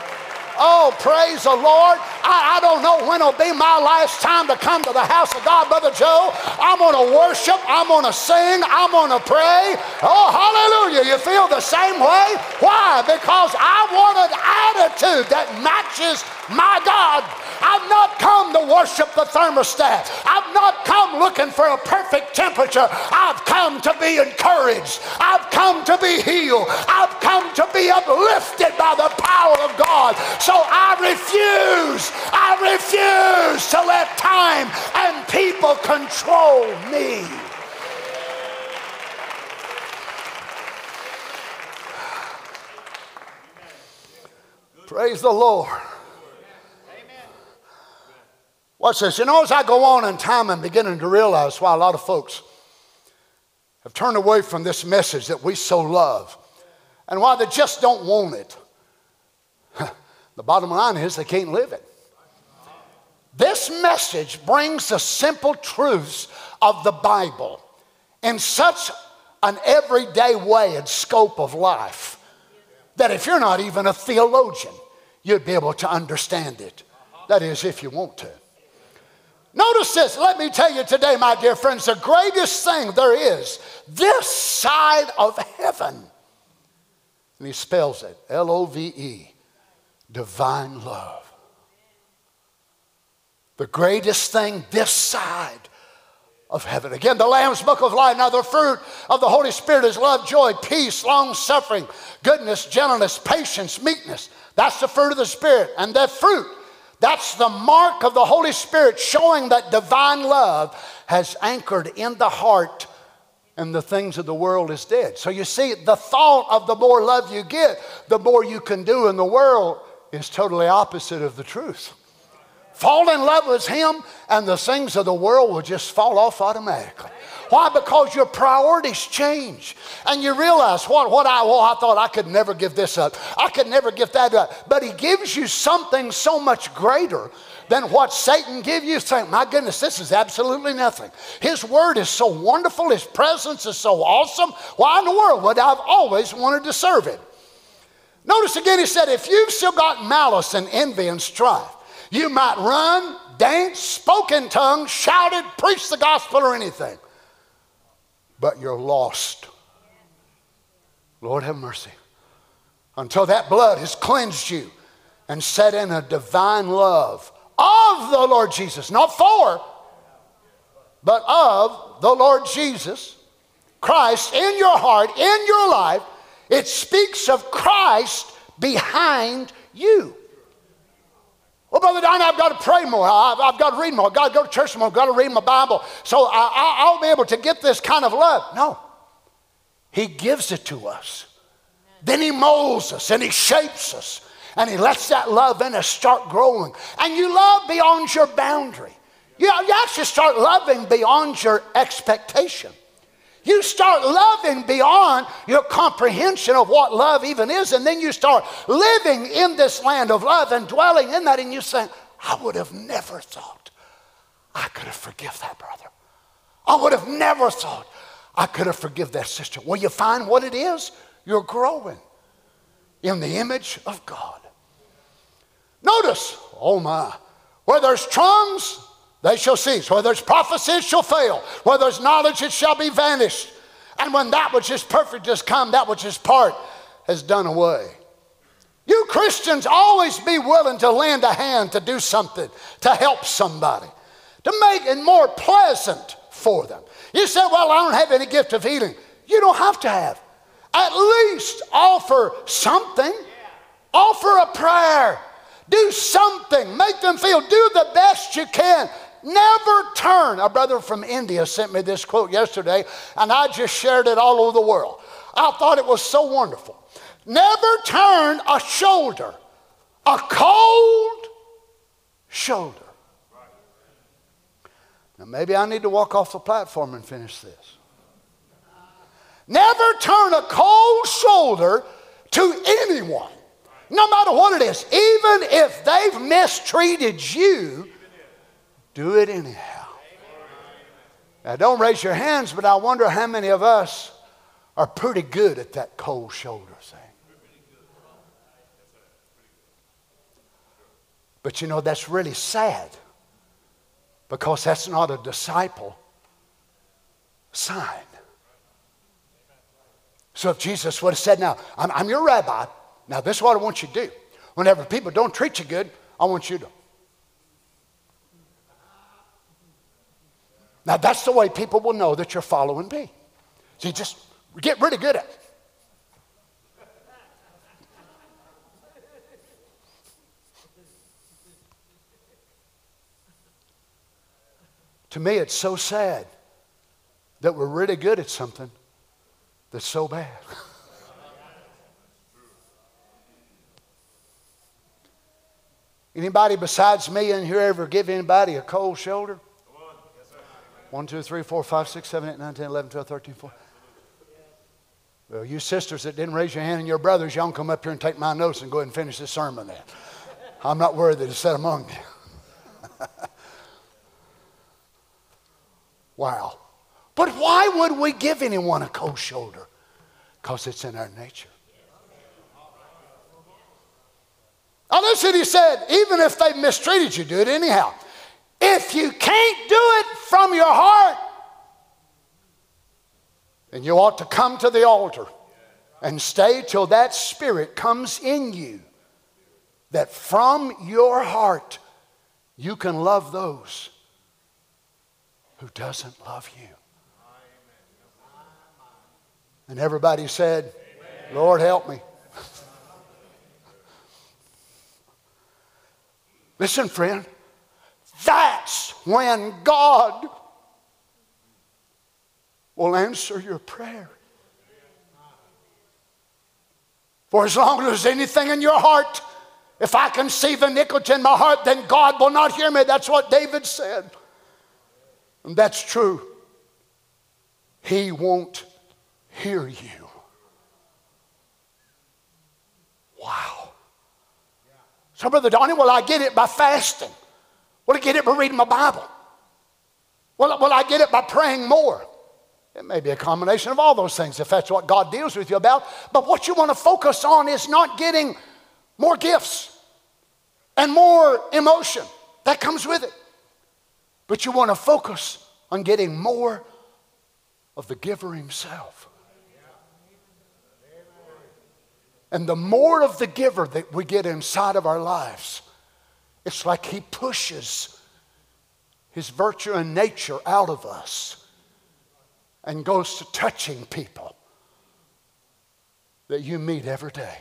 Oh, praise the Lord. I, I don't know when it'll be my last time to come to the house of God, Brother Joe. I'm going to worship. I'm going to sing. I'm going to pray. Oh, hallelujah. You feel the same way? Why? Because I want an attitude that matches my God. I've not come to worship the thermostat. I've not come looking for a perfect temperature. I've come to be encouraged. I've come to be healed. I've come to be uplifted by the power of God. So I refuse, I refuse to let time and people control me. Praise the Lord. Watch this. You know, as I go on in time, I'm beginning to realize why a lot of folks have turned away from this message that we so love and why they just don't want it. The bottom line is they can't live it. This message brings the simple truths of the Bible in such an everyday way and scope of life that if you're not even a theologian, you'd be able to understand it. That is, if you want to. Notice this. Let me tell you today, my dear friends, the greatest thing there is this side of heaven. And he spells it L O V E, divine love. The greatest thing this side of heaven. Again, the Lamb's Book of Life. Now, the fruit of the Holy Spirit is love, joy, peace, long suffering, goodness, gentleness, patience, meekness. That's the fruit of the Spirit. And that fruit that's the mark of the Holy Spirit showing that divine love has anchored in the heart and the things of the world is dead. So you see, the thought of the more love you get, the more you can do in the world is totally opposite of the truth. Fall in love with Him, and the things of the world will just fall off automatically. Why? Because your priorities change. And you realize what, what I, well, I thought I could never give this up. I could never give that up. But he gives you something so much greater than what Satan give you. Think, my goodness, this is absolutely nothing. His word is so wonderful. His presence is so awesome. Why in the world would I have always wanted to serve him? Notice again, he said, if you've still got malice and envy and strife, you might run, dance, spoke in tongues, shouted, preach the gospel, or anything but you're lost. Lord have mercy. Until that blood has cleansed you and set in a divine love of the Lord Jesus, not for, but of the Lord Jesus Christ in your heart, in your life. It speaks of Christ behind you. Well, Brother Don, I've got to pray more. I've, I've, got to read more. I've got to go to church more. I've got to read my Bible. So I, will be able to get this kind of love. No. He gives it to us. Then He molds us and He shapes us. And He lets that love in us start growing. And you love beyond your boundary. You, you actually start loving beyond your expectation. You start loving beyond your comprehension of what love even is, and then you start living in this land of love and dwelling in that, and you say, I would have never thought I could have forgive that brother. I would have never thought I could have forgive that sister. Well, you find what it is? You're growing in the image of God. Notice, oh my, where there's tongues, they shall cease. Where there's prophecy, it shall fail. Where there's knowledge, it shall be vanished. And when that which is perfect has come, that which is part has done away. You Christians always be willing to lend a hand to do something, to help somebody, to make it more pleasant for them. You say, Well, I don't have any gift of healing. You don't have to have. At least offer something, offer a prayer. Do something. Make them feel. Do the best you can. Never turn. A brother from India sent me this quote yesterday, and I just shared it all over the world. I thought it was so wonderful. Never turn a shoulder, a cold shoulder. Now, maybe I need to walk off the platform and finish this. Never turn a cold shoulder to anyone, no matter what it is, even if they've mistreated you do it anyhow. Now, don't raise your hands, but I wonder how many of us are pretty good at that cold shoulder thing. But you know, that's really sad because that's not a disciple sign. So if Jesus would have said, Now, I'm, I'm your rabbi, now this is what I want you to do. Whenever people don't treat you good, I want you to. Now that's the way people will know that you're following me. See, just get really good at it. To me, it's so sad that we're really good at something that's so bad. *laughs* Anybody besides me in here ever give anybody a cold shoulder? One, two, three, four, five, six, seven, eight, nine, ten, eleven, twelve, thirteen, four. Well, you sisters that didn't raise your hand and your brothers, y'all come up here and take my notes and go ahead and finish this sermon then. I'm not worthy to sit among you. *laughs* wow. But why would we give anyone a cold shoulder? Because it's in our nature. Now listen, he said, even if they mistreated you, do it anyhow. If you can't do it from your heart, then you ought to come to the altar and stay till that spirit comes in you. That from your heart you can love those who doesn't love you. And everybody said, Lord, help me. *laughs* Listen, friend, that's when God will answer your prayer. For as long as there's anything in your heart, if I conceive iniquity in my heart, then God will not hear me. That's what David said. And that's true. He won't hear you. Wow. So, Brother Donny, well, I get it by fasting. Well, I get it by reading my Bible. Well, well, I get it by praying more. It may be a combination of all those things if that's what God deals with you about. But what you want to focus on is not getting more gifts and more emotion. That comes with it. But you want to focus on getting more of the giver himself. And the more of the giver that we get inside of our lives, it's like he pushes his virtue and nature out of us and goes to touching people that you meet every day.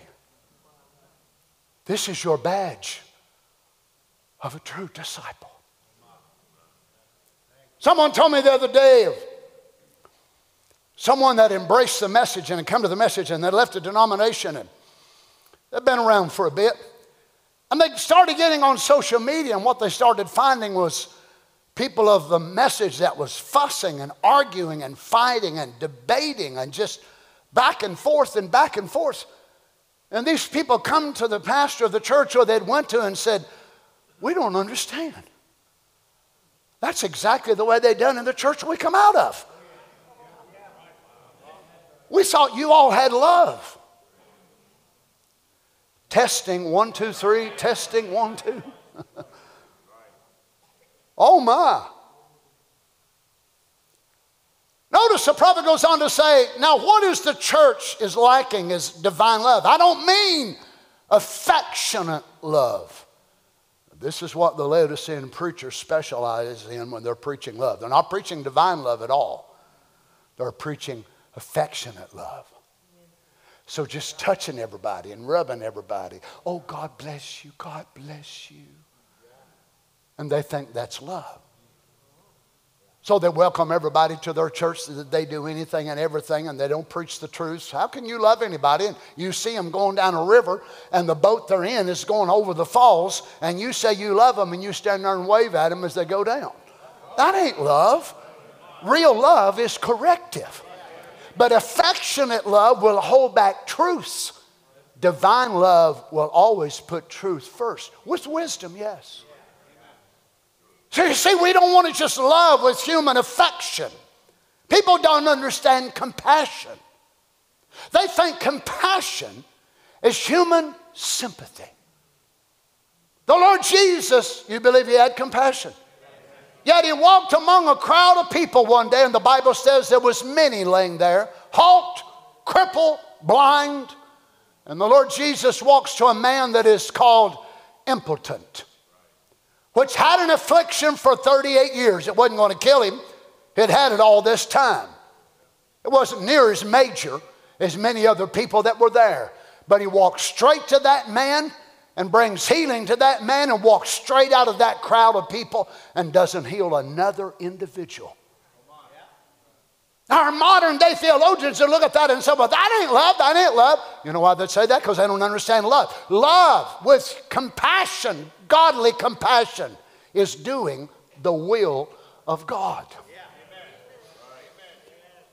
This is your badge of a true disciple. Someone told me the other day of someone that embraced the message and had come to the message and they left the denomination and they've been around for a bit. And they started getting on social media, and what they started finding was people of the message that was fussing and arguing and fighting and debating and just back and forth and back and forth. And these people come to the pastor of the church or they'd went to and said, We don't understand. That's exactly the way they done in the church we come out of. We thought you all had love. Testing, one, two, three, testing, one, two. *laughs* oh my. Notice the prophet goes on to say, now what is the church is lacking is divine love. I don't mean affectionate love. This is what the Laodicean preachers specialize in when they're preaching love. They're not preaching divine love at all. They're preaching affectionate love. So just touching everybody and rubbing everybody. Oh, God bless you. God bless you. And they think that's love. So they welcome everybody to their church that they do anything and everything and they don't preach the truth. How can you love anybody and you see them going down a river and the boat they're in is going over the falls and you say you love them and you stand there and wave at them as they go down? That ain't love. Real love is corrective. But affectionate love will hold back truths. Divine love will always put truth first. With wisdom, yes. So you see, we don't want to just love with human affection. People don't understand compassion. They think compassion is human sympathy. The Lord Jesus, you believe he had compassion. Yet he walked among a crowd of people one day, and the Bible says there was many laying there, halt, crippled, blind. And the Lord Jesus walks to a man that is called impotent, which had an affliction for 38 years. It wasn't going to kill him, it had it all this time. It wasn't near as major as many other people that were there. But he walked straight to that man and brings healing to that man and walks straight out of that crowd of people and doesn't heal another individual. Our modern day theologians would look at that and say, well, that ain't love, that ain't love. You know why they say that? Because they don't understand love. Love with compassion, godly compassion, is doing the will of God.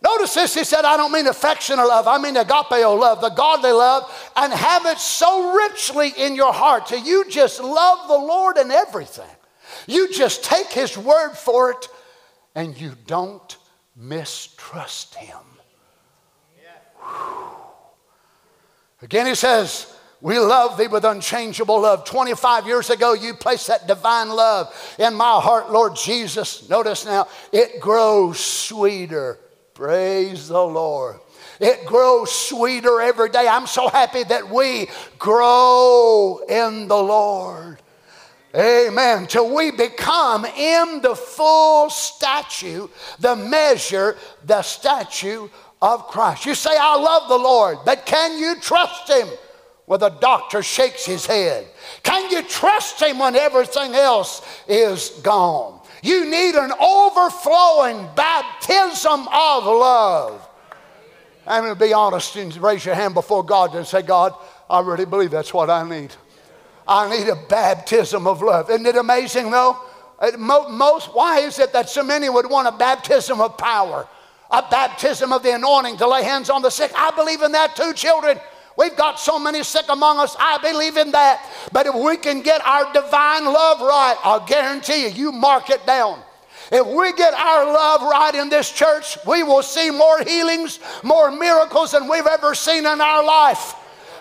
Notice this, he said, I don't mean affectionate love, I mean agapeo love, the godly love, and have it so richly in your heart till you just love the Lord and everything. You just take his word for it and you don't mistrust him. Again, he says, we love thee with unchangeable love. 25 years ago, you placed that divine love in my heart, Lord Jesus. Notice now, it grows sweeter Praise the Lord. It grows sweeter every day. I'm so happy that we grow in the Lord. Amen. Till we become in the full statue, the measure, the statue of Christ. You say, I love the Lord, but can you trust Him? Well, the doctor shakes his head. Can you trust Him when everything else is gone? You need an overflowing baptism of love. I'm going to be honest and raise your hand before God and say, God, I really believe that's what I need. I need a baptism of love. Isn't it amazing though? Most, why is it that so many would want a baptism of power, a baptism of the anointing to lay hands on the sick? I believe in that too, children. We've got so many sick among us. I believe in that. But if we can get our divine love right, I'll guarantee you, you mark it down. If we get our love right in this church, we will see more healings, more miracles than we've ever seen in our life.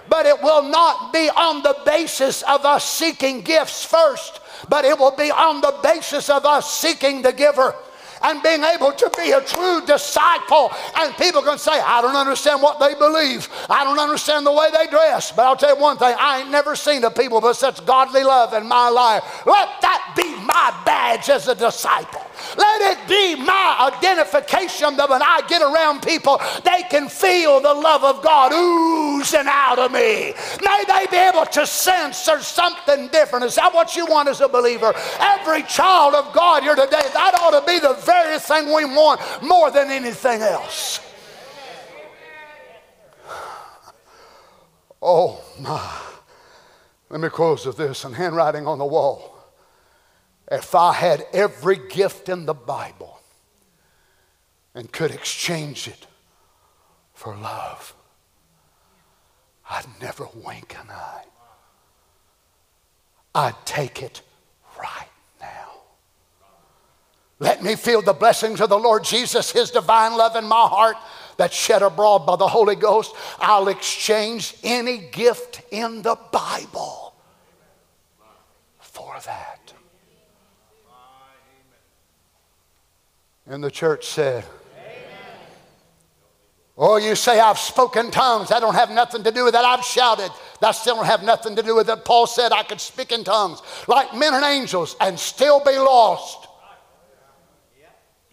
But it will not be on the basis of us seeking gifts first, but it will be on the basis of us seeking the giver and being able to be a true disciple. And people can say, I don't understand what they believe. I don't understand the way they dress. But I'll tell you one thing I ain't never seen a people with such godly love in my life. Let that be my badge as a disciple. Let it be my identification that when I get around people, they can feel the love of God oozing out of me. May they be able to sense there's something different. Is that what you want as a believer? Every child of God here today, that ought to be the very thing we want more than anything else. Oh my. Let me close with this and handwriting on the wall. If I had every gift in the Bible and could exchange it for love, I'd never wink an eye. I'd take it right now. Let me feel the blessings of the Lord Jesus, His divine love in my heart that's shed abroad by the Holy Ghost. I'll exchange any gift in the Bible for that. And the church said. Oh, you say, I've spoken tongues. That don't have nothing to do with that. I've shouted. That still don't have nothing to do with it. Paul said I could speak in tongues like men and angels and still be lost.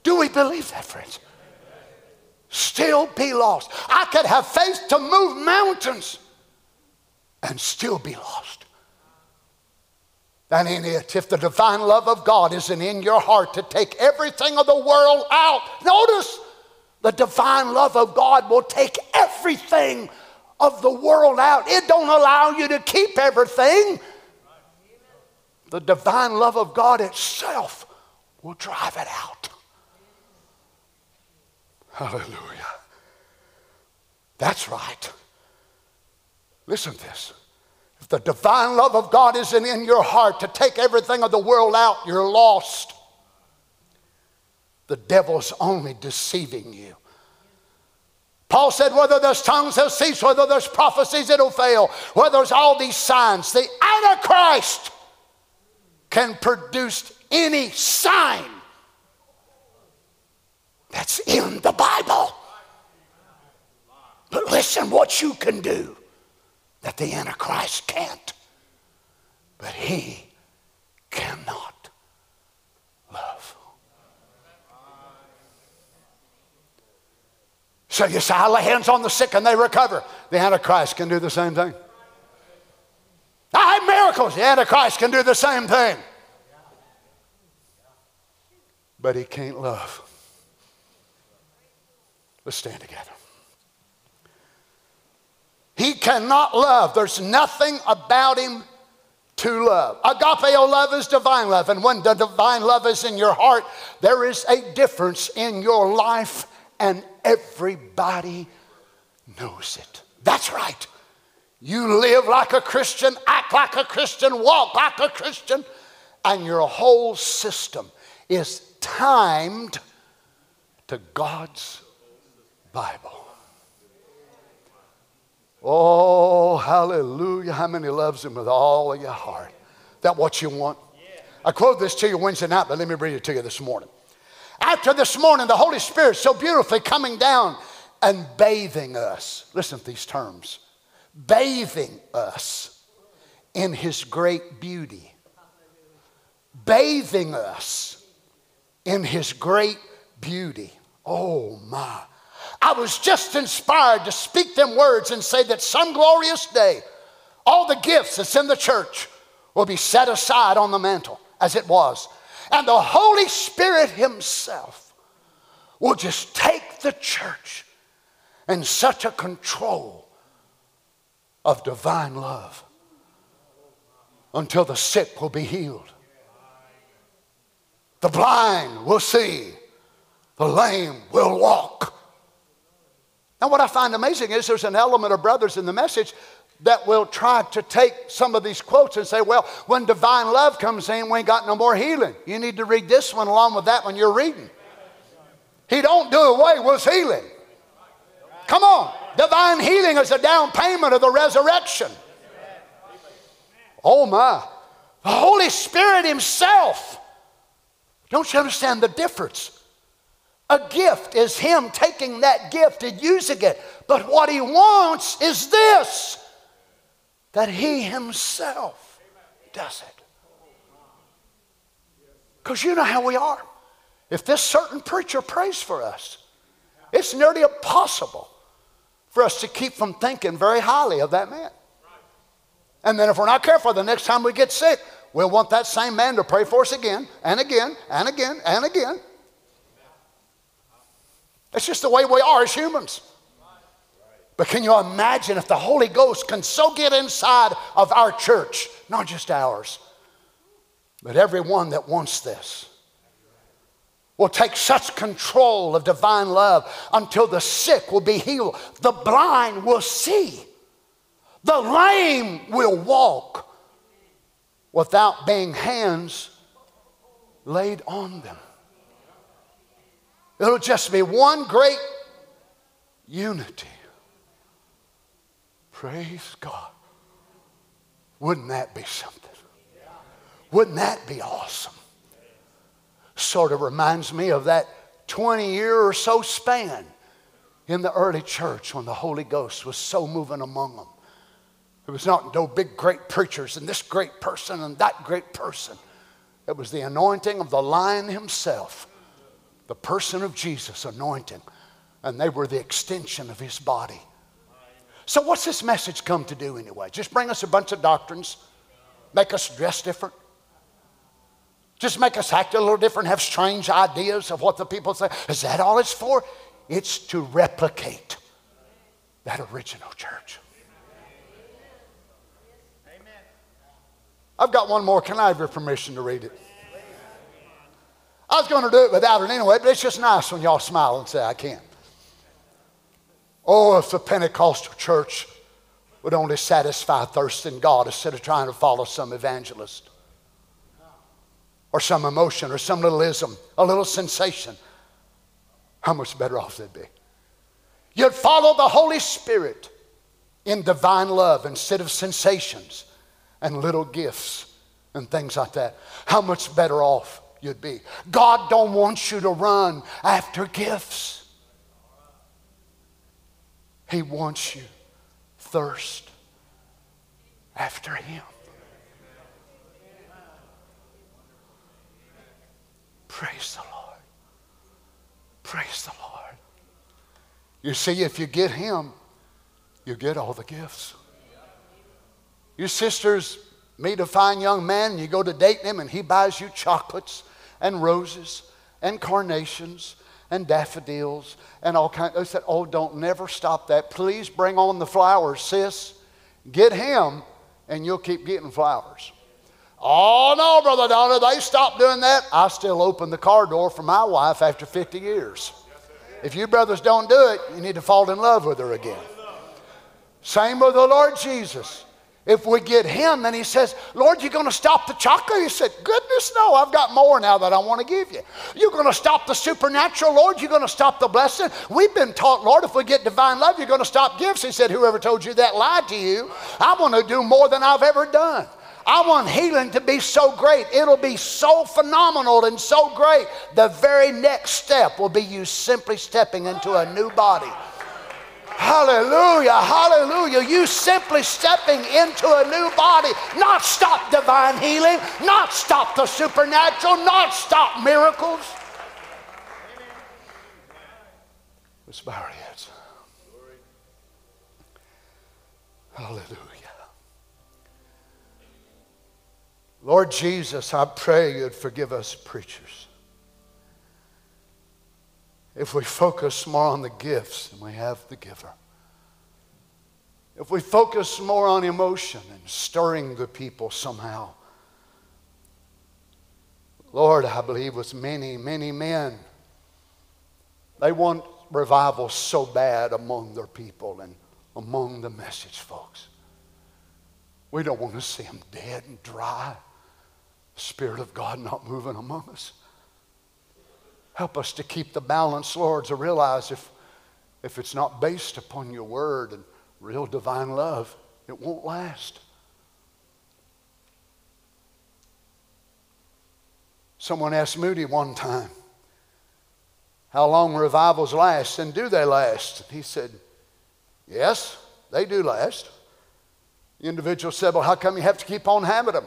Do we believe that, friends? Still be lost. I could have faith to move mountains and still be lost. That ain't it. If the divine love of God isn't in your heart to take everything of the world out, notice the divine love of God will take everything of the world out. It don't allow you to keep everything. The divine love of God itself will drive it out. Hallelujah. That's right. Listen to this. The divine love of God isn't in your heart to take everything of the world out, you're lost. The devil's only deceiving you. Paul said, whether there's tongues, they'll cease. Whether there's prophecies, it'll fail. Whether there's all these signs, the Antichrist can produce any sign that's in the Bible. But listen what you can do that the Antichrist can't. But he cannot love. So you say, I lay hands on the sick and they recover. The Antichrist can do the same thing. I have miracles. The Antichrist can do the same thing. But he can't love. Let's stand together. He cannot love. There's nothing about him to love. Agapeo love is divine love. And when the divine love is in your heart, there is a difference in your life, and everybody knows it. That's right. You live like a Christian, act like a Christian, walk like a Christian, and your whole system is timed to God's Bible. Oh, hallelujah. How many loves him with all of your heart? That what you want? I quote this to you Wednesday night, but let me read it to you this morning. After this morning, the Holy Spirit so beautifully coming down and bathing us. Listen to these terms bathing us in his great beauty. Bathing us in his great beauty. Oh my. I was just inspired to speak them words and say that some glorious day, all the gifts that's in the church will be set aside on the mantle as it was. And the Holy Spirit Himself will just take the church in such a control of divine love until the sick will be healed. The blind will see, the lame will walk. Now, what I find amazing is there's an element of brothers in the message that will try to take some of these quotes and say, well, when divine love comes in, we ain't got no more healing. You need to read this one along with that one you're reading. He don't do away with healing. Come on. Divine healing is a down payment of the resurrection. Oh my. The Holy Spirit Himself. Don't you understand the difference? A gift is Him taking that gift and using it. But what He wants is this that He Himself does it. Because you know how we are. If this certain preacher prays for us, it's nearly impossible for us to keep from thinking very highly of that man. And then if we're not careful, the next time we get sick, we'll want that same man to pray for us again and again and again and again. That's just the way we are as humans. But can you imagine if the Holy Ghost can so get inside of our church, not just ours, but everyone that wants this? will take such control of divine love until the sick will be healed, the blind will see, the lame will walk without being hands laid on them. It'll just be one great unity. Praise God. Wouldn't that be something? Wouldn't that be awesome? Sort of reminds me of that 20 year or so span in the early church when the Holy Ghost was so moving among them. It was not no big great preachers and this great person and that great person. It was the anointing of the lion himself the person of Jesus anointing, and they were the extension of his body. So, what's this message come to do anyway? Just bring us a bunch of doctrines, make us dress different, just make us act a little different, have strange ideas of what the people say. Is that all it's for? It's to replicate that original church. Amen. I've got one more. Can I have your permission to read it? I was going to do it without it anyway, but it's just nice when y'all smile and say, I can. Oh, if the Pentecostal church would only satisfy thirst in God instead of trying to follow some evangelist or some emotion or some little ism, a little sensation, how much better off they'd be. You'd follow the Holy Spirit in divine love instead of sensations and little gifts and things like that, how much better off you'd be. God don't want you to run after gifts. He wants you thirst after him. Praise the Lord. Praise the Lord. You see, if you get him, you get all the gifts. Your sisters meet a fine young man, and you go to date him, and he buys you chocolates and roses and carnations and daffodils and all kinds. They said, "Oh, don't never stop that. Please bring on the flowers, sis. Get him, and you'll keep getting flowers." Oh no, brother Donny, they stopped doing that. I still open the car door for my wife after 50 years. If you brothers don't do it, you need to fall in love with her again. Same with the Lord Jesus. If we get him, then he says, Lord, you're going to stop the chocolate? He said, Goodness, no, I've got more now that I want to give you. You're going to stop the supernatural, Lord? You're going to stop the blessing? We've been taught, Lord, if we get divine love, you're going to stop gifts. He said, Whoever told you that lied to you. I want to do more than I've ever done. I want healing to be so great. It'll be so phenomenal and so great. The very next step will be you simply stepping into a new body. Hallelujah, hallelujah. You simply stepping into a new body, not stop divine healing, not stop the supernatural, not stop miracles. Let's bow our heads. Hallelujah. Lord Jesus, I pray you'd forgive us preachers. If we focus more on the gifts than we have the giver. If we focus more on emotion and stirring the people somehow. Lord, I believe with many, many men, they want revival so bad among their people and among the message folks. We don't want to see them dead and dry. Spirit of God not moving among us. Help us to keep the balance, Lord, to realize if, if it's not based upon your word and real divine love, it won't last. Someone asked Moody one time, How long revivals last, and do they last? He said, Yes, they do last. The individual said, Well, how come you have to keep on having them?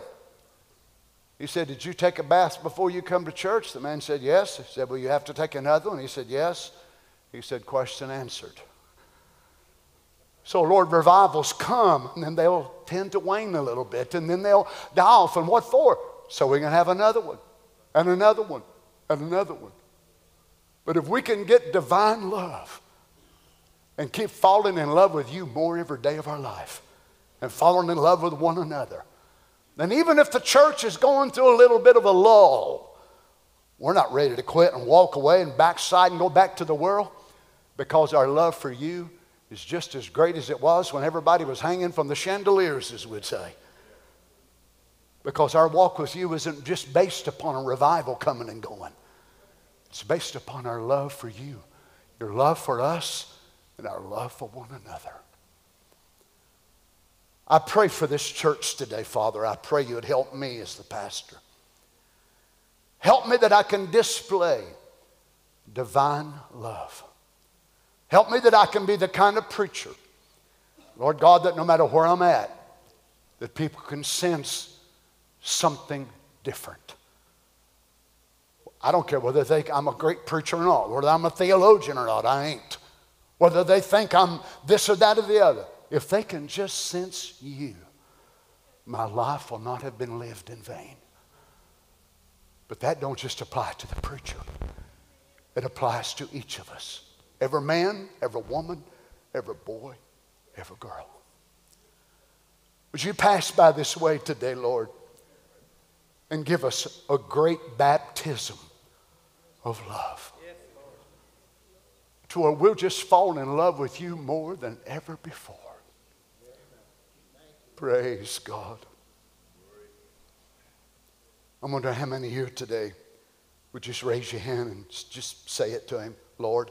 He said, Did you take a bath before you come to church? The man said, Yes. He said, Well, you have to take another one. He said, Yes. He said, Question answered. So, Lord, revivals come, and then they'll tend to wane a little bit, and then they'll die off. And what for? So we can have another one, and another one, and another one. But if we can get divine love and keep falling in love with you more every day of our life, and falling in love with one another, and even if the church is going through a little bit of a lull, we're not ready to quit and walk away and backslide and go back to the world because our love for you is just as great as it was when everybody was hanging from the chandeliers, as we'd say. Because our walk with you isn't just based upon a revival coming and going, it's based upon our love for you, your love for us, and our love for one another. I pray for this church today, Father. I pray you would help me as the pastor. Help me that I can display divine love. Help me that I can be the kind of preacher, Lord God, that no matter where I'm at, that people can sense something different. I don't care whether they think I'm a great preacher or not, whether I'm a theologian or not, I ain't. Whether they think I'm this or that or the other. If they can just sense you, my life will not have been lived in vain. But that don't just apply to the preacher. It applies to each of us. Every man, every woman, every boy, every girl. Would you pass by this way today, Lord, and give us a great baptism of love? To where we'll just fall in love with you more than ever before. Praise God. I wonder how many here today would just raise your hand and just say it to Him Lord,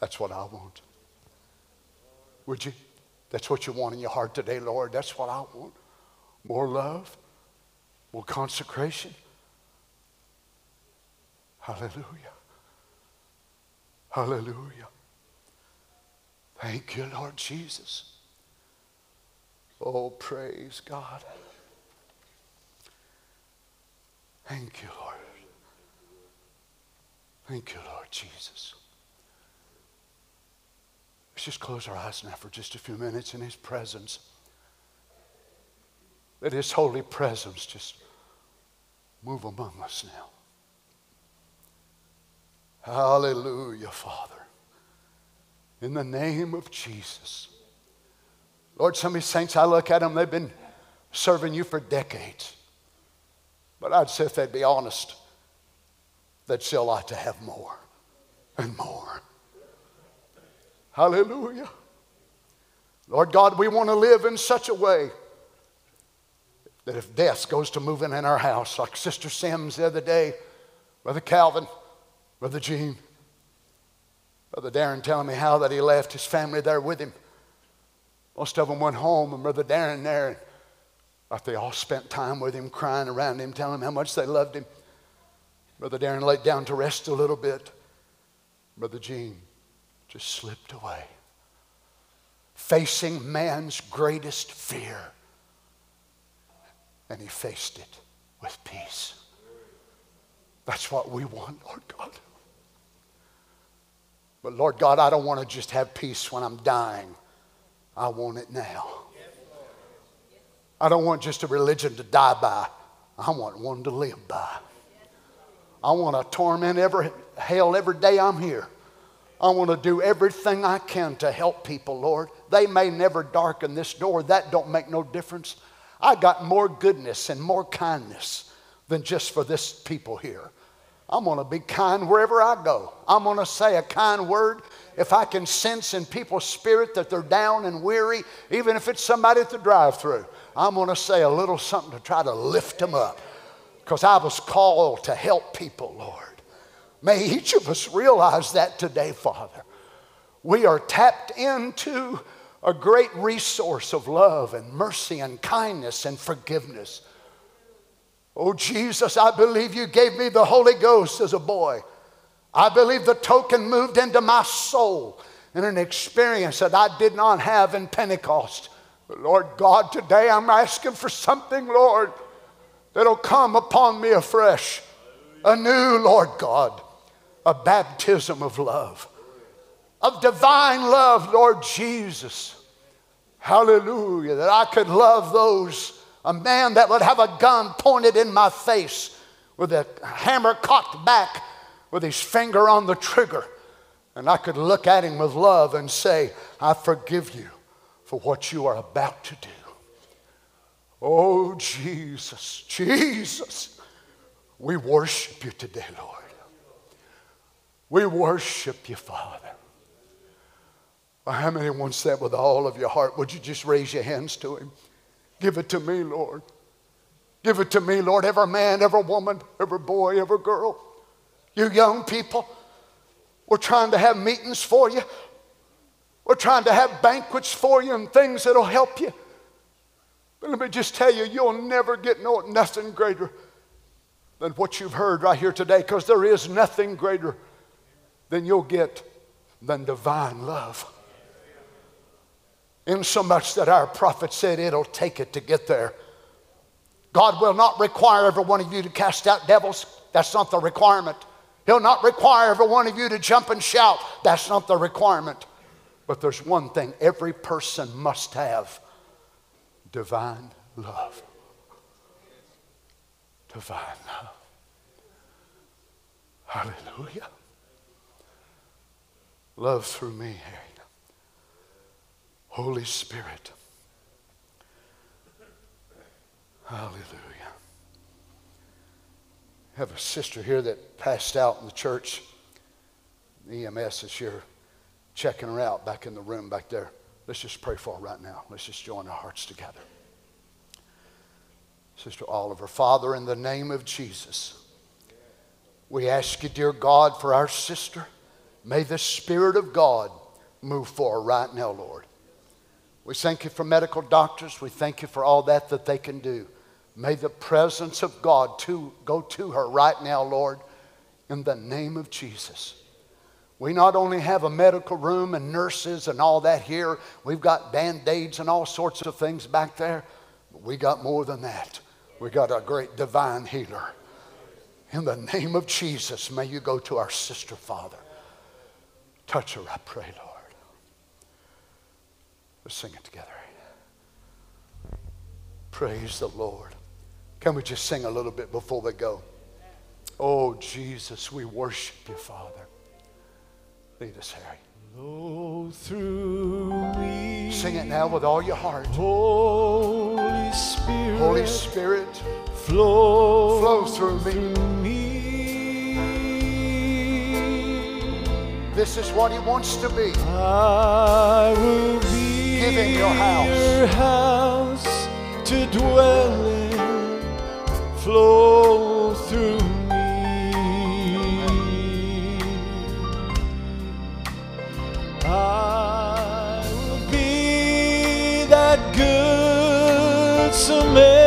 that's what I want. Would you? That's what you want in your heart today, Lord. That's what I want. More love, more consecration. Hallelujah. Hallelujah. Thank you, Lord Jesus. Oh, praise God. Thank you, Lord. Thank you, Lord Jesus. Let's just close our eyes now for just a few minutes in His presence. Let His holy presence just move among us now. Hallelujah, Father. In the name of Jesus. Lord, some of these saints, I look at them, they've been serving you for decades. But I'd say if they'd be honest, they'd still like to have more and more. Hallelujah. Lord God, we want to live in such a way that if death goes to moving in our house, like Sister Sims the other day, Brother Calvin, Brother Gene, Brother Darren telling me how that he left his family there with him. Most of them went home, and Brother Darren there, like they all spent time with him, crying around him, telling him how much they loved him. Brother Darren laid down to rest a little bit. Brother Gene just slipped away, facing man's greatest fear. And he faced it with peace. That's what we want, Lord God. But Lord God, I don't want to just have peace when I'm dying. I want it now. I don't want just a religion to die by. I want one to live by. I want to torment every hell every day I'm here. I want to do everything I can to help people, Lord. They may never darken this door. That don't make no difference. I got more goodness and more kindness than just for this people here. I'm going to be kind wherever I go. I'm going to say a kind word. If I can sense in people's spirit that they're down and weary, even if it's somebody at the drive through, I'm going to say a little something to try to lift them up because I was called to help people, Lord. May each of us realize that today, Father. We are tapped into a great resource of love and mercy and kindness and forgiveness. Oh, Jesus, I believe you gave me the Holy Ghost as a boy. I believe the token moved into my soul in an experience that I did not have in Pentecost. But Lord God, today I'm asking for something, Lord, that'll come upon me afresh. A new, Lord God, a baptism of love, of divine love, Lord Jesus. Hallelujah, that I could love those a man that would have a gun pointed in my face with a hammer cocked back with his finger on the trigger. And I could look at him with love and say, I forgive you for what you are about to do. Oh, Jesus, Jesus, we worship you today, Lord. We worship you, Father. How many wants that with all of your heart? Would you just raise your hands to him? Give it to me, Lord. Give it to me, Lord. Every man, every woman, every boy, every girl. You young people, we're trying to have meetings for you. We're trying to have banquets for you and things that'll help you. But let me just tell you, you'll never get no, nothing greater than what you've heard right here today, because there is nothing greater than you'll get than divine love insomuch that our prophet said it'll take it to get there. God will not require every one of you to cast out devils. That's not the requirement. He'll not require every one of you to jump and shout. That's not the requirement. But there's one thing every person must have divine love. Divine love. Hallelujah. Love through me, Harry. Holy Spirit. Hallelujah. I have a sister here that passed out in the church. The EMS is here checking her out back in the room back there. Let's just pray for her right now. Let's just join our hearts together. Sister Oliver, Father, in the name of Jesus, we ask you, dear God, for our sister. May the Spirit of God move for her right now, Lord. We thank you for medical doctors. We thank you for all that that they can do. May the presence of God to, go to her right now, Lord, in the name of Jesus. We not only have a medical room and nurses and all that here, we've got band aids and all sorts of things back there, but we got more than that. We got a great divine healer. In the name of Jesus, may you go to our sister, Father. Touch her, I pray, Lord. Let's sing it together. Praise the Lord. Can we just sing a little bit before we go? Oh, Jesus, we worship you, Father. Lead us, Harry. Flow through me. Sing it now with all your heart. Holy Spirit. Holy Spirit, flow, flow through me. me. This is what He wants to be. I will be Give your house. house to dwell in. Flow through me. I will be that good Samaritan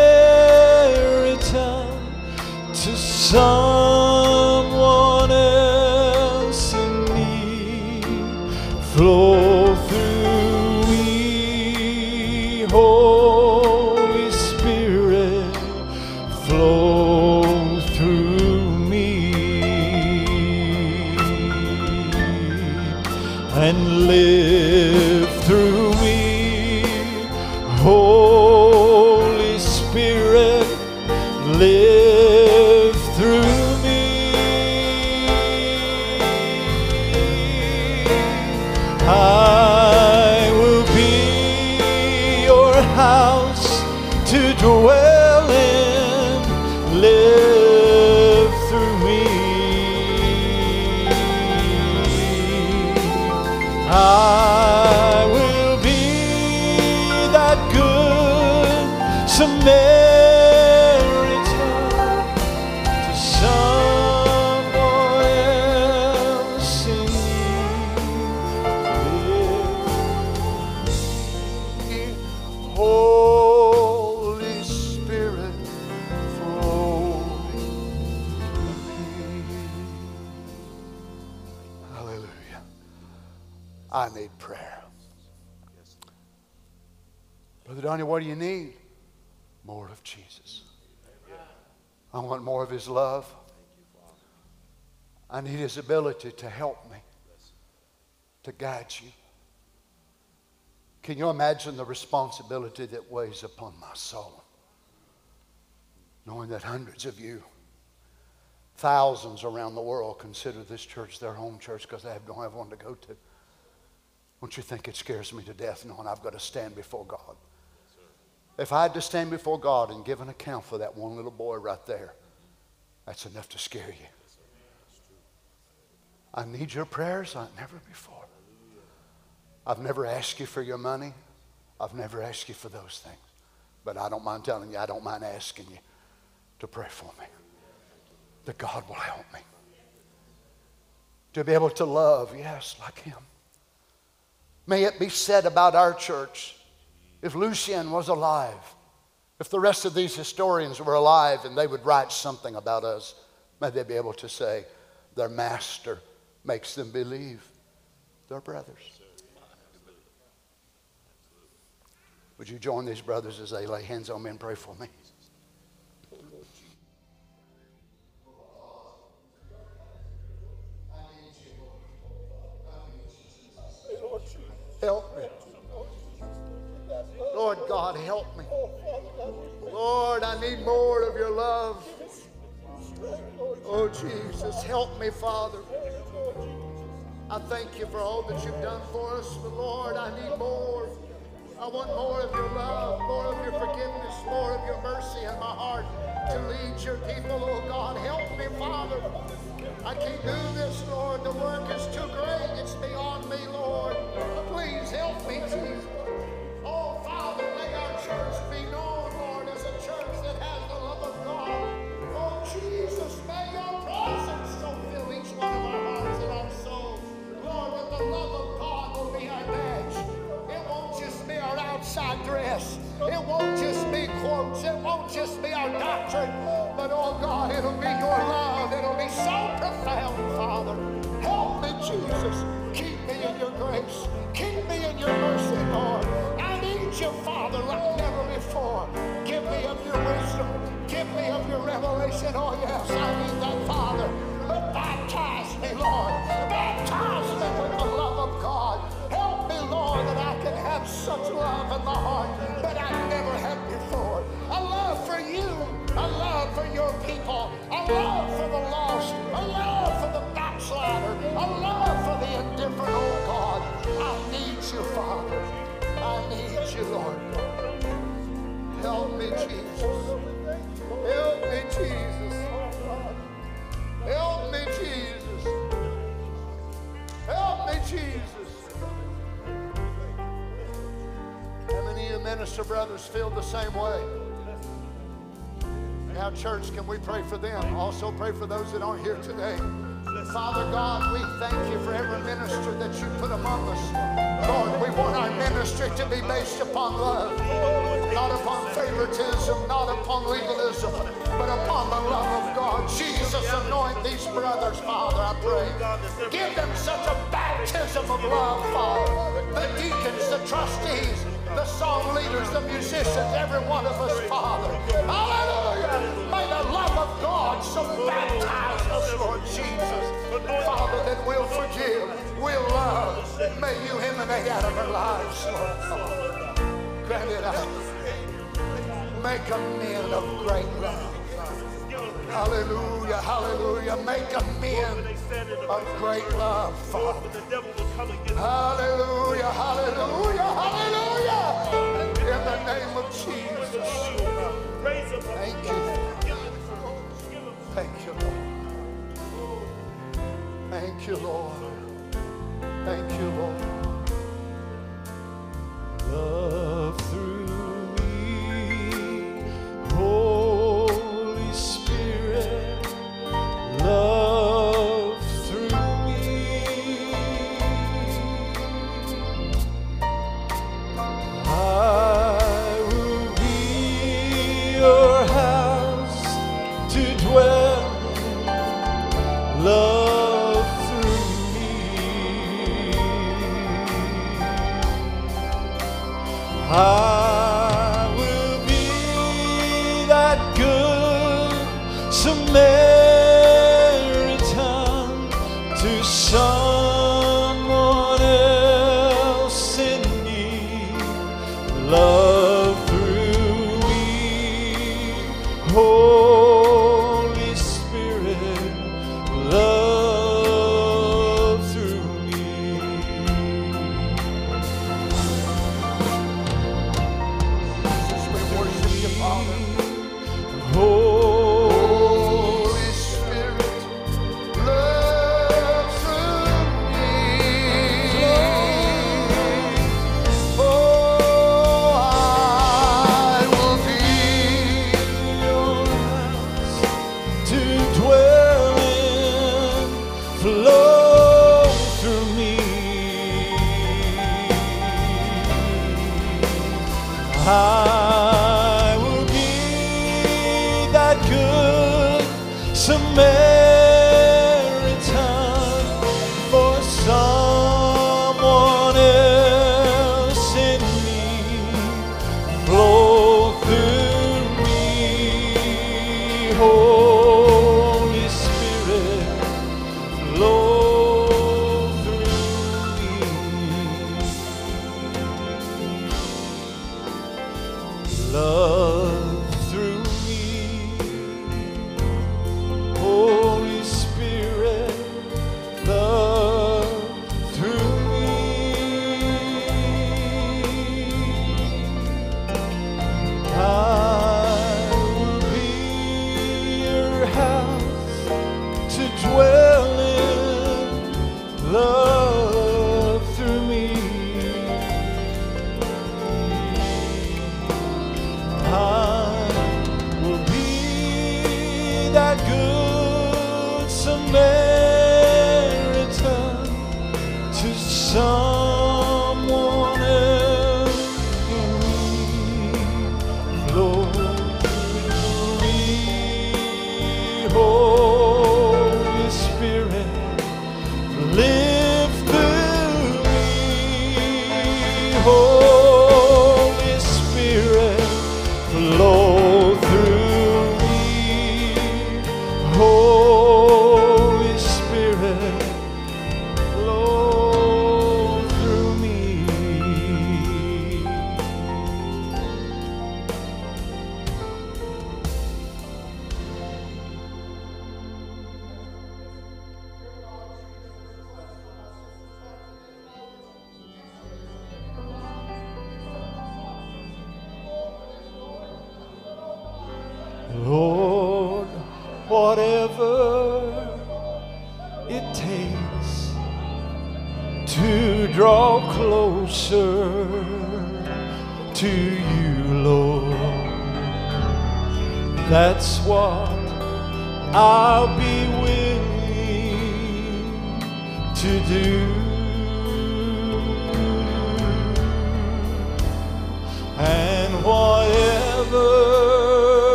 I need prayer. Brother Donny, what do you need? More of Jesus. I want more of his love. I need his ability to help me, to guide you. Can you imagine the responsibility that weighs upon my soul? Knowing that hundreds of you, thousands around the world, consider this church their home church because they don't have one to go to. Don't you think it scares me to death knowing I've got to stand before God? If I had to stand before God and give an account for that one little boy right there, that's enough to scare you. I need your prayers like never before. I've never asked you for your money. I've never asked you for those things. But I don't mind telling you, I don't mind asking you to pray for me. That God will help me. To be able to love, yes, like Him. May it be said about our church if Lucian was alive, if the rest of these historians were alive and they would write something about us, may they be able to say, their master makes them believe they're brothers. Would you join these brothers as they lay hands on me and pray for me? Help me. Lord God, help me. Lord, I need more of your love. Oh, Jesus, help me, Father. I thank you for all that you've done for us, but Lord, I need more. I want more of your love, more of your forgiveness, more of your mercy in my heart to lead your people, oh God. Help me, Father. I can't do this, Lord. The work is too great. It's beyond me, Lord. Oh, Father, may our church be known, Lord, as a church that has the love of God. Oh, Jesus, may your presence so fill each one of our hearts and our souls. Lord, that the love of God will be our badge. It won't just be our outside dress. It won't just be won't, it won't just be our doctrine, but oh God, it'll be your love. It'll be so profound, Father. Help me, Jesus. Keep me in your grace. Keep me in your mercy, Lord. I need you, Father, like never before. Give me of your wisdom. Give me of your revelation. Oh, yes, I need that, Father. But baptize me, Lord. Baptize me with the love of God. Help me, Lord, that I can have such love in my heart that I never had before. A love for you. A love for your people. A love for the lost. A love for the backslider. A love brothers feel the same way? Now, church, can we pray for them? Also, pray for those that aren't here today. Father God, we thank you for every minister that you put among us. Lord, we want our ministry to be based upon love, not upon favoritism, not upon legalism, but upon the love of God. Jesus, anoint these brothers, Father, I pray. Give them such a baptism of love, Father. The deacons, the trustees, the song leaders, the musicians, every one of us, Father. Hallelujah. May the love of God so baptize us, Lord Jesus. Father, that we'll forgive, we'll love. May you emanate out of our lives, Lord. God. Grant it us. Make a men of great love. Hallelujah, hallelujah. Make a men of great love, Father. Hallelujah, hallelujah, hallelujah. Name of Jesus. Thank you. Thank you, Lord. Thank you, Lord. Thank you, Lord. Love I will be that good Samaritan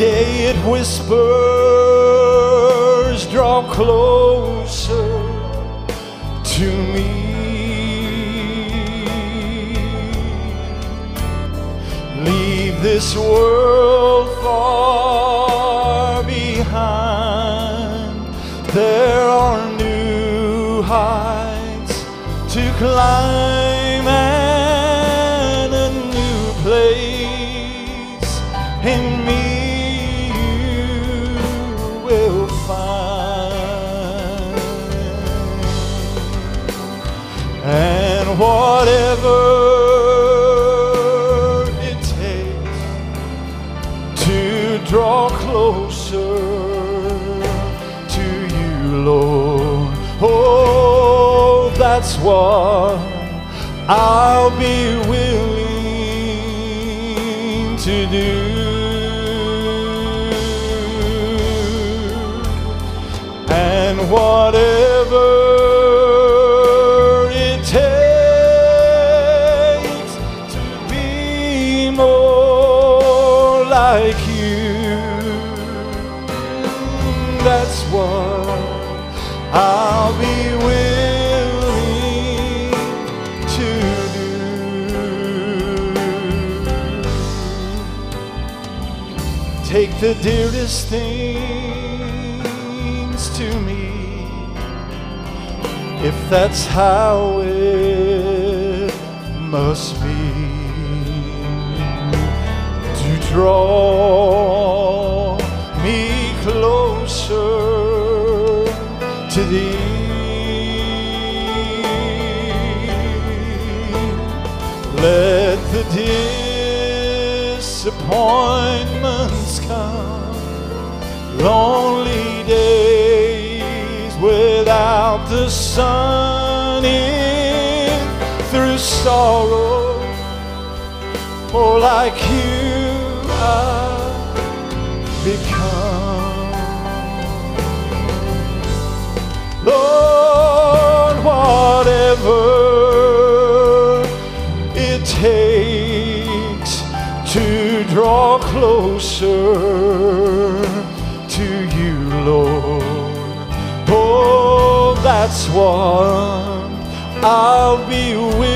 Today it whispers, draw closer to me. Leave this world far behind. There are new heights to climb What I'll be willing to do. And whatever it takes to be more like you, that's what I'll be the dearest things to me if that's how it must be to draw me closer to thee. Let the disappointments come, lonely days without the sun in through sorrow. More like you I become. Lord, whatever it takes to draw closer that's I'll be willing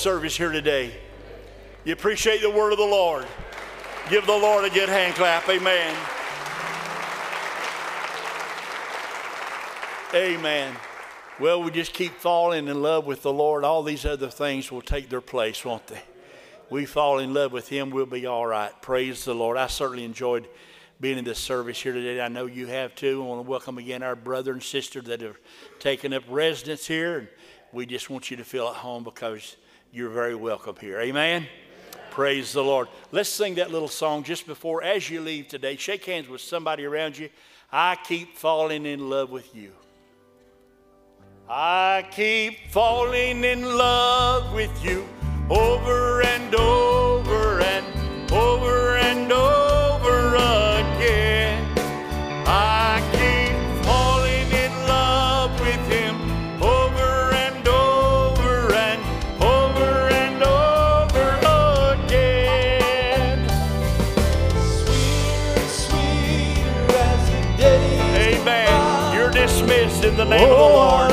service here today. You appreciate the word of the Lord. Give the Lord a good hand clap. Amen. Amen. Well, we just keep falling in love with the Lord. All these other things will take their place, won't they? We fall in love with Him, we'll be all right. Praise the Lord. I certainly enjoyed being in this service here today. I know you have too. I want to welcome again our brother and sister that have taken up residence here. And we just want you to feel at home because you're very welcome here. Amen. Praise the Lord. Let's sing that little song just before, as you leave today. Shake hands with somebody around you. I keep falling in love with you. I keep falling in love with you over and over Oh lord.